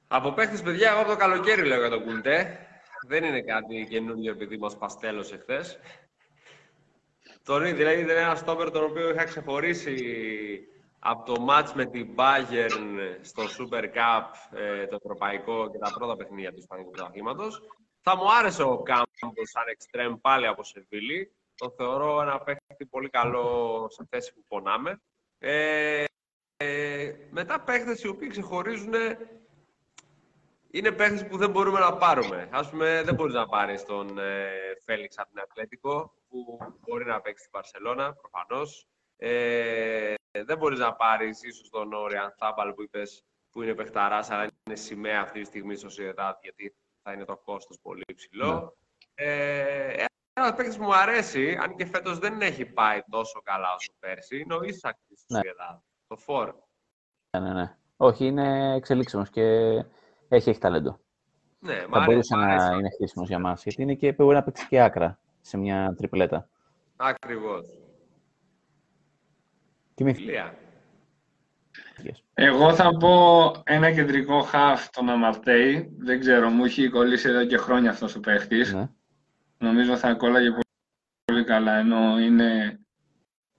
Από παίχτης, παιδιά, εγώ από το καλοκαίρι λέω για τον Κουντέ. Δεν είναι κάτι καινούργιο επειδή μας παστέλωσε χθες. Τον δηλαδή είναι ένας στόπερ τον οποίο είχα ξεχωρίσει από το μάτς με την Bayern στο Super Cup, ε, το ευρωπαϊκό και τα πρώτα παιχνίδια του Ισπανικού Πρωταθλήματος. Θα μου άρεσε ο Κάμπος σαν εξτρέμ πάλι από Σεβίλη. Το θεωρώ ένα παίχτη πολύ καλό σε θέση που πονάμε. Ε, ε, μετά παίχτες οι οποίοι ξεχωρίζουν είναι παίχτες που δεν μπορούμε να πάρουμε. Ας πούμε, δεν μπορείς να πάρεις τον ε, Φέλιξ από την Ατλέτικο, που μπορεί να παίξει στην Παρσελώνα, προφανώς. Ε, δεν μπορείς να πάρεις ίσως τον Όριαν Θάμπαλ που είπες, που είναι παιχταράς, αλλά είναι σημαία αυτή τη στιγμή στο Σιεδάτ, γιατί θα είναι το κόστος πολύ υψηλό. Ναι. Ε, ένα παίκτη που μου αρέσει, αν και φέτος δεν έχει πάει τόσο καλά όσο πέρσι, είναι ο Ισακ της ναι. Το Φορ. Ναι, ναι, ναι. Όχι, είναι εξελίξιμος και έχει, έχει ταλέντο. Ναι, θα μπορούσε να είναι χρήσιμος για μας, γιατί είναι και μπορεί να παίξει και άκρα σε μια τριπλέτα. Ακριβώς. Κοιμήθηκα. Εγώ θα πω ένα κεντρικό χαφ τον Αμαρτέη. Δεν ξέρω, μου έχει κολλήσει εδώ και χρόνια αυτός ο παίχτης. Ναι. Νομίζω θα κόλλαγε πολύ καλά, ενώ είναι,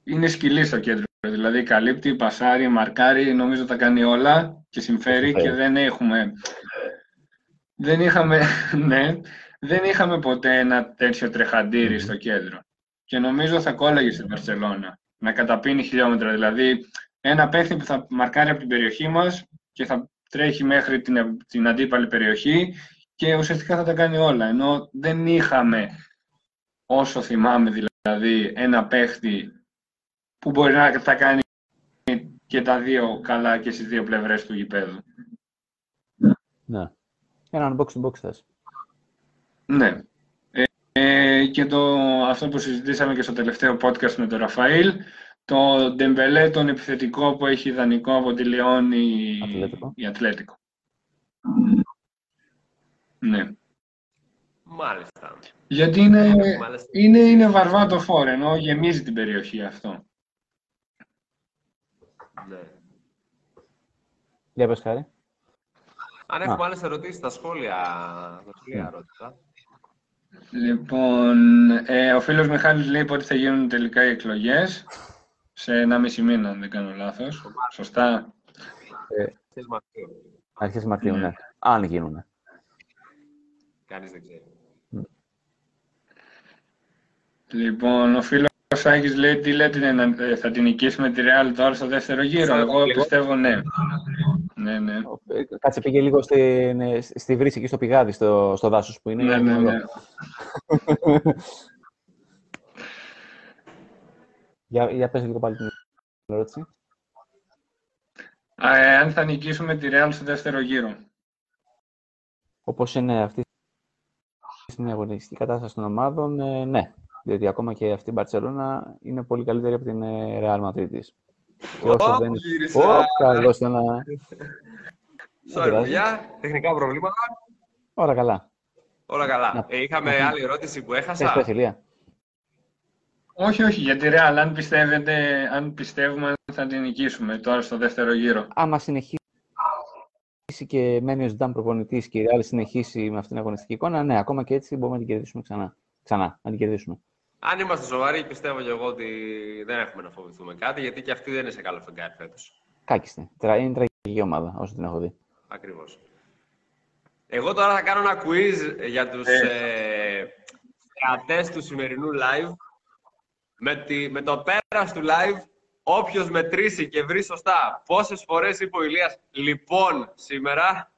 είναι σκυλή στο κέντρο. Δηλαδή καλύπτει, πασάρει, μαρκάρει, νομίζω τα κάνει όλα και συμφέρει και δεν έχουμε... Δεν είχαμε, (laughs) ναι, δεν είχαμε ποτέ ένα τέτοιο τρεχαντήρι στο κέντρο. Και νομίζω θα κόλλαγε στην Βαρσελόνα. Να καταπίνει χιλιόμετρα. Δηλαδή, ένα παίχτη που θα μαρκάρει από την περιοχή μας και θα τρέχει μέχρι την, την αντίπαλη περιοχή και ουσιαστικά θα τα κάνει όλα. Ενώ δεν είχαμε, όσο θυμάμαι δηλαδή, ένα παίχτη που μπορεί να τα κάνει και τα δύο καλά και στις δύο πλευρές του γηπέδου. Ναι. Έναν box to box θες. Ναι. Ε, ε, και το, αυτό που συζητήσαμε και στο τελευταίο podcast με τον Ραφαήλ, το Ντεμπελέ, τον επιθετικό που έχει ιδανικό από τη Λιόνι η Ατλέτικο. Ναι. Μάλιστα. Γιατί είναι, είναι, είναι βαρβάτο φόρ, ενώ γεμίζει την περιοχή αυτό. Ναι. Για πες χάρη. Αν έχουμε άλλες ερωτήσεις στα σχόλια, τα σχόλια ρώτησα. Λοιπόν, ε, ο φίλος Μιχάλης λέει ότι θα γίνουν τελικά οι εκλογές σε ένα μισή μήνα, αν δεν κάνω λάθος. Σωστά. Ε, αρχές Μαρτίου. Αρχές Μαρτίου, ναι. Αν γίνουν. Κανείς δεν ξέρει. Λοιπόν, ο φίλος Σάκης λέει τι λέτε, ε, θα την νικήσουμε τη Real τώρα στο δεύτερο γύρο; Εγώ πιστεύω ναι. ναι, ναι. Ε, κάτσε πήγε λίγο στη, ναι, στη βρύση εκεί στο πηγάδι, στο, στο δάσος που είναι. Ναι, ναι, ναι. (laughs) για, για πες λίγο πάλι την ερώτηση. Ε, αν θα νικήσουμε τη Real στο δεύτερο γύρο. Όπως είναι αυτή στην αγωνιστική κατάσταση των ομάδων, ε, ναι. Διότι ακόμα και αυτή η Μπαρσελόνα είναι πολύ καλύτερη από την ε, Real Madrid της. Και όσο δεν... Ω, καλώς να... Sorry, παιδιά. Τεχνικά προβλήματα. Όλα καλά. Όλα καλά. Ε, είχαμε άλλη ερώτηση που έχασα. Έχεις όχι, όχι, γιατί Real, αν, πιστεύετε, αν πιστεύουμε θα την νικήσουμε τώρα στο δεύτερο γύρο. Άμα συνεχίσει και μένει ο Ζητάν προπονητής και η Real συνεχίσει με αυτήν την αγωνιστική εικόνα, ναι, ακόμα και έτσι μπορούμε να την κερδίσουμε ξανά. Ξανά, να την κερδίσουμε. Αν είμαστε σοβαροί, πιστεύω και εγώ ότι δεν έχουμε να φοβηθούμε κάτι, γιατί και αυτή δεν είναι σε καλό φεγγάρι φέτος. Κάκιστε. Είναι τραγική ομάδα, όσο την έχω δει. Ακριβώς. Εγώ τώρα θα κάνω ένα quiz για τους ε. ε, του σημερινού live. Με, τη, με το πέρας του live, όποιος μετρήσει και βρει σωστά πόσες φορές είπε ο Ηλίας λοιπόν σήμερα,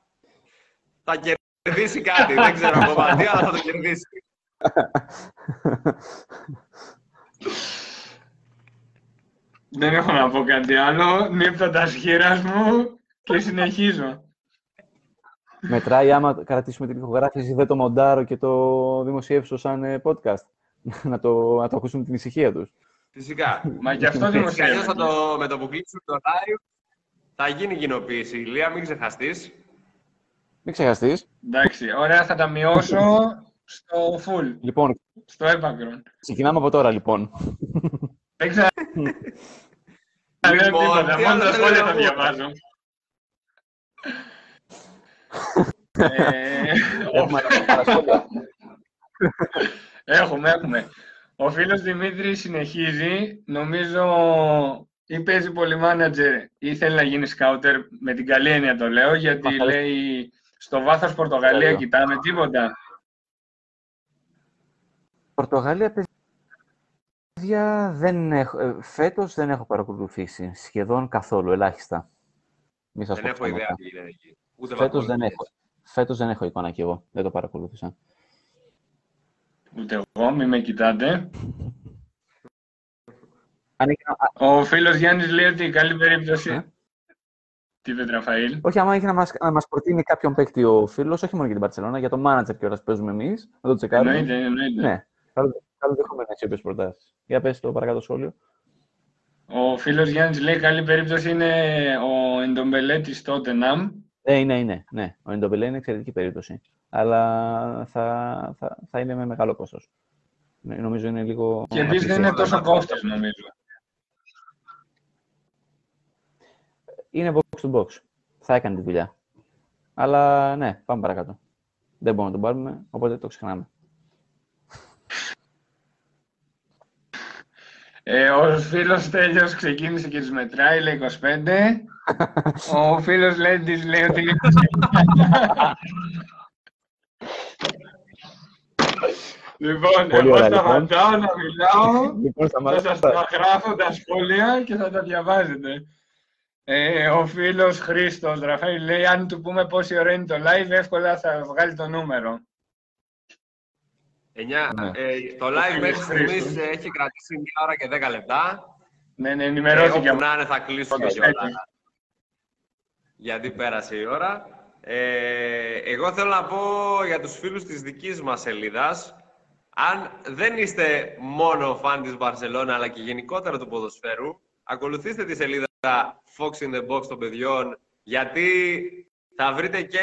θα κερδίσει κάτι. δεν ξέρω ακόμα (laughs) τι, αλλά θα το κερδίσει. Δεν έχω να πω κάτι άλλο. Νύπτω τα σχήρας μου και συνεχίζω. Μετράει άμα κρατήσουμε την ηχογράφηση, δεν το μοντάρω και το δημοσιεύσω σαν ε, podcast. Να, το, να το ακούσουν την ησυχία τους. Φυσικά. (laughs) Μα και αυτό δημοσιεύεται. το, με το που κλείσουμε το live θα γίνει κοινοποίηση. Λία, μην ξεχαστείς. Μην ξεχαστείς. Εντάξει, ωραία, θα τα μειώσω στο full. Λοιπόν, στο έπακρο. Ξεκινάμε από τώρα, λοιπόν. Δεν ξέρω. Δεν τίποτα, μόνο τα σχόλια θα διαβάζω. (laughs) Ε, Έχουμε παρασχόλια. (laughs) Έχουμε, έχουμε. Ο φίλος Δημήτρης συνεχίζει, νομίζω ή παίζει πολύ μάνατζερ ή θέλει να γίνει σκάουτερ, με την καλή έννοια το λέω, γιατί Αχα. λέει στο βάθος Πορτογαλία Τέλειο. κοιτάμε τίποτα. Πορτογαλία, παιδιά, δεν έχω, ε, φέτος δεν έχω παρακολουθήσει. Σχεδόν καθόλου, ελάχιστα. Μη σας Δεν πω έχω ιδέα ψέματα. τι γίνεται εκεί. Ούτε Φέτος δεν, παρακολουθίες. έχω, φέτος δεν έχω εικόνα κι εγώ. Δεν το παρακολούθησα. Ούτε εγώ, μη με κοιτάτε. Αν έχει, να- Ο φίλος Γιάννης λέει ότι η καλή περίπτωση... Ε; Τι είπε, Ραφαήλ. όχι, άμα έχει να μας, να μας προτείνει κάποιον παίκτη ο φίλος, όχι μόνο για την Παρσελόνα, για το manager και που παίζουμε εμείς, να το τσεκάρουμε. Εννοείται, εννοείται. Ναι, καλό καλό δεχόμενο έτσι όποιες προτάσεις. Για πες το παρακάτω σχόλιο. Ο φίλος Γιάννης λέει καλή περίπτωση είναι ο Εντομπελέ της Τότεναμ. Ε, είναι, είναι. Ναι, ο Εντομπελέ είναι εξαιρετική περίπτωση. Αλλά θα, θα, θα είναι με μεγάλο κόστος. Ναι, Νομίζω είναι λίγο... Και επίσης δεν είναι απρίσιο. τόσο κόστος, νομίζω. Είναι box to box. Θα έκανε τη δουλειά. Αλλά ναι, πάμε παρακάτω. Δεν μπορούμε να τον πάρουμε, οπότε το ξεχνάμε. Ε, ο φίλος Τέλειος ξεκίνησε και τις μετράει, λέει 25. ο φίλος Λέντης λέει ότι... λοιπόν, Πολύ εγώ ωραία, λοιπόν. σταματάω να μιλάω, Λοιπόν, θα σας τα γράφω τα σχόλια και θα τα διαβάζετε. Ε, ο φίλος Χρήστος Ραφαήλ λέει αν του πούμε πόση ώρα είναι το live, εύκολα θα βγάλει το νούμερο. 9. Ναι. Ε, το live μέχρι Χρήστος. στιγμής ε, έχει κρατήσει μία ώρα και 10 λεπτά. Ναι, ναι, Ε, ενημερώθηκε. όπου να είναι θα κλείσουμε Όντως, κιόλας. έτσι. Γιατί πέρασε η ώρα. Ε, εγώ θέλω να πω για τους φίλους της δικής μας σελίδας, αν δεν είστε μόνο φαν της Μπαρσελόνα, αλλά και γενικότερα του ποδοσφαίρου, ακολουθήστε της σελίδα Fox in the Box των παιδιών, γιατί θα βρείτε και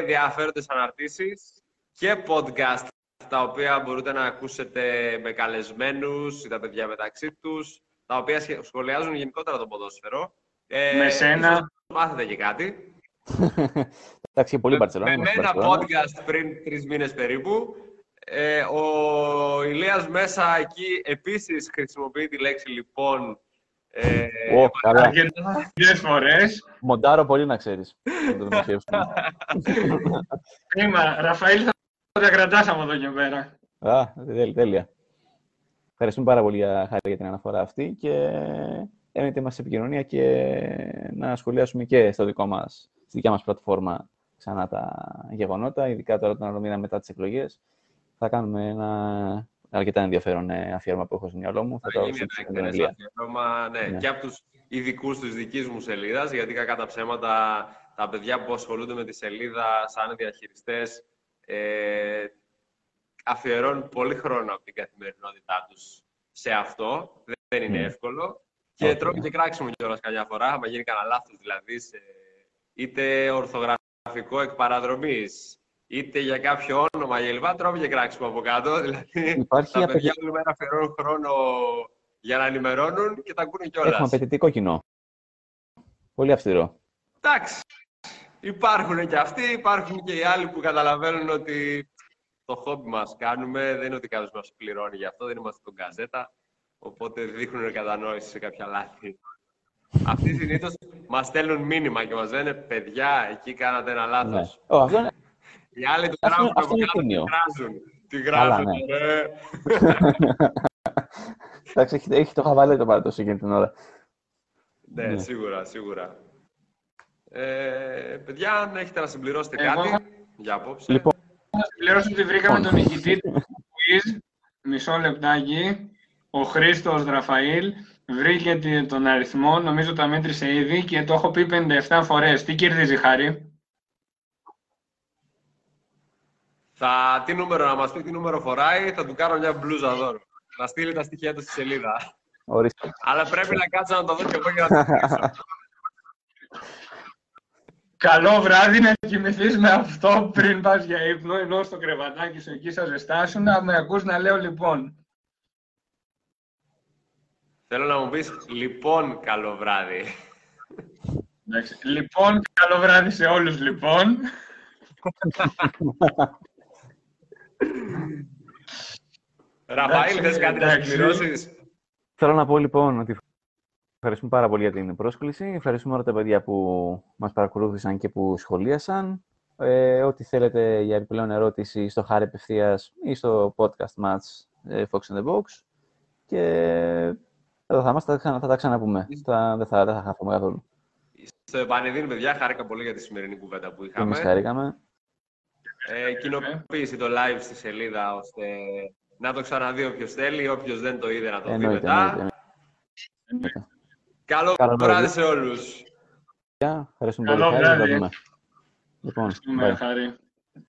ενδιαφέροντες αναρτήσεις και podcast τα οποία μπορείτε να ακούσετε με καλεσμένους ή τα παιδιά μεταξύ τους, τα οποία σχε- σχολιάζουν γενικότερα το ποδόσφαιρο. Ε, Με σένα. ίσως μάθετε και κάτι. (laughs) Εντάξει, και πολύ Με, Μπαρσελόνα. με είμαστε ένα Μπαρσελόνα. podcast πριν τρεις μήνες περίπου. Ε, ο Ηλίας μέσα εκεί επίσης χρησιμοποιεί τη λέξη λοιπόν. Ε, Ω, καλά. Αρκετές φορές. Μοντάρω πολύ να ξέρεις. Να το δημοσιεύσουμε. Κρίμα, Ραφαήλ θα τα κρατάς από εδώ και πέρα. Α, τέλεια, τέλεια. Ευχαριστούμε πάρα πολύ για, χάρη για την αναφορά αυτή και έμεινε μας σε επικοινωνία και να σχολιάσουμε και στο δικό μας, στη δικιά μας πλατφόρμα ξανά τα γεγονότα, ειδικά τώρα τον άλλο μήνα μετά τις εκλογές. Θα κάνουμε ένα αρκετά ενδιαφέρον ε, αφιέρωμα που έχω στο μυαλό μου. θα το γίνει αφήσουμε ένα στην εκτενές Ελία. αφιέρωμα ναι, Ναι. και από τους ειδικούς της δικής μου σελίδας, γιατί κακά τα ψέματα, τα παιδιά που ασχολούνται με τη σελίδα σαν διαχειριστές ε, αφιερώνουν πολύ χρόνο από την καθημερινότητά τους σε αυτό. Δεν είναι Μμ. εύκολο. Και Όχι, τρώει ναι. και κράξιμο κιόλας καμιά φορά, άμα γίνει κανένα λάθος δηλαδή, σε, είτε ορθογραφικό εκ παραδρομής, είτε για κάποιο όνομα κλπ. Τρώει και κράξιμο από κάτω. Δηλαδή, Υπάρχει τα παιδιά απαιτη... όλη μέρα αφιερώνουν χρόνο για να ενημερώνουν και τα ακούνε Έχουμε κιόλα. απαιτητικό κοινό. Πολύ αυστηρό. Εντάξει. Υπάρχουν και αυτοί, υπάρχουν και οι άλλοι που καταλαβαίνουν ότι το χόμπι μας κάνουμε, δεν είναι ότι κάποιος μας πληρώνει γι' αυτό, δεν είμαστε τον καζέτα, οπότε δείχνουν κατανόηση σε κάποια λάθη. Αυτοί συνήθως μας στέλνουν μήνυμα και μας λένε «Παιδιά, εκεί κάνατε ένα Ναι. λάθος». Ω, αυτό είναι... Οι άλλοι τους Αυτό- γράφουν αυτό από είναι κάτω, τη τίμιο. γράζουν. Τη Καλά, γράζουν, ναι. ρε. Εντάξει, έχει, έχει το χαβαλέ το παρατός εκείνη την ώρα. Ναι, Ναι. σίγουρα, σίγουρα. Ε, παιδιά, αν έχετε να συμπληρώσετε Εγώ- κάτι για απόψε. Λοιπόν, Να συμπληρώσω ότι βρήκαμε τον νικητή του quiz. Μισό λεπτάκι. Ο Χρήστος Ραφαήλ βρήκε τη- τον αριθμό, νομίζω τα μέτρησε ήδη και το έχω πει 57 φορές. Τι κερδίζει, Χάρη; Θα, τι νούμερο να μας πει, τι νούμερο φοράει, θα του κάνω μια μπλούζα δώρο. Να στείλει τα στοιχεία του στη σελίδα. ορίστε. Αλλά πρέπει να κάτσω να το δω και εγώ για να το (laughs) στήσω. Καλό βράδυ να κοιμηθείς με αυτό πριν πας για ύπνο, ενώ στο κρεβατάκι σου εκεί σα ζεστάσουν, να με ακούς να λέω λοιπόν. Θέλω να μου πεις, λοιπόν, καλό βράδυ. Εντάξει. Λοιπόν, καλό βράδυ σε όλους λοιπόν. Ραφαήλ, θες κάτι να Εντάξει. συμπληρώσεις; Θέλω να πω λοιπόν ότι ευχαριστούμε πάρα πολύ για την πρόσκληση. Ευχαριστούμε όλα τα παιδιά που μας παρακολούθησαν και που σχολίασαν. Ε, ό,τι θέλετε για επιπλέον ερώτηση στο χάρη απευθείας ή στο podcast match ε, Fox in the Box. Και εδώ θα είμαστε, θα, ξανα- θα τα ξαναπούμε. Θα, δεν, θα, δεν θα χαθούμε καθόλου. Στο επανειδήν, παιδιά, χάρηκα πολύ για τη σημερινή κουβέντα που Και είχαμε. εμείς χαρήκαμε. Ε, κοινοποίηση το live στη σελίδα, ώστε να το ξαναδεί όποιος θέλει, όποιος δεν το είδε να το δει Εννοείται, μετά. εννοείται. Εννοείται. Καλό Καλό βράδυ βράδυ. σε όλους. Ευχαριστούμε Καλό πολύ. Χάρη, θα τα βράδυ. δούμε. Λοιπόν, Ευχαριστούμε, bye. Χάρη.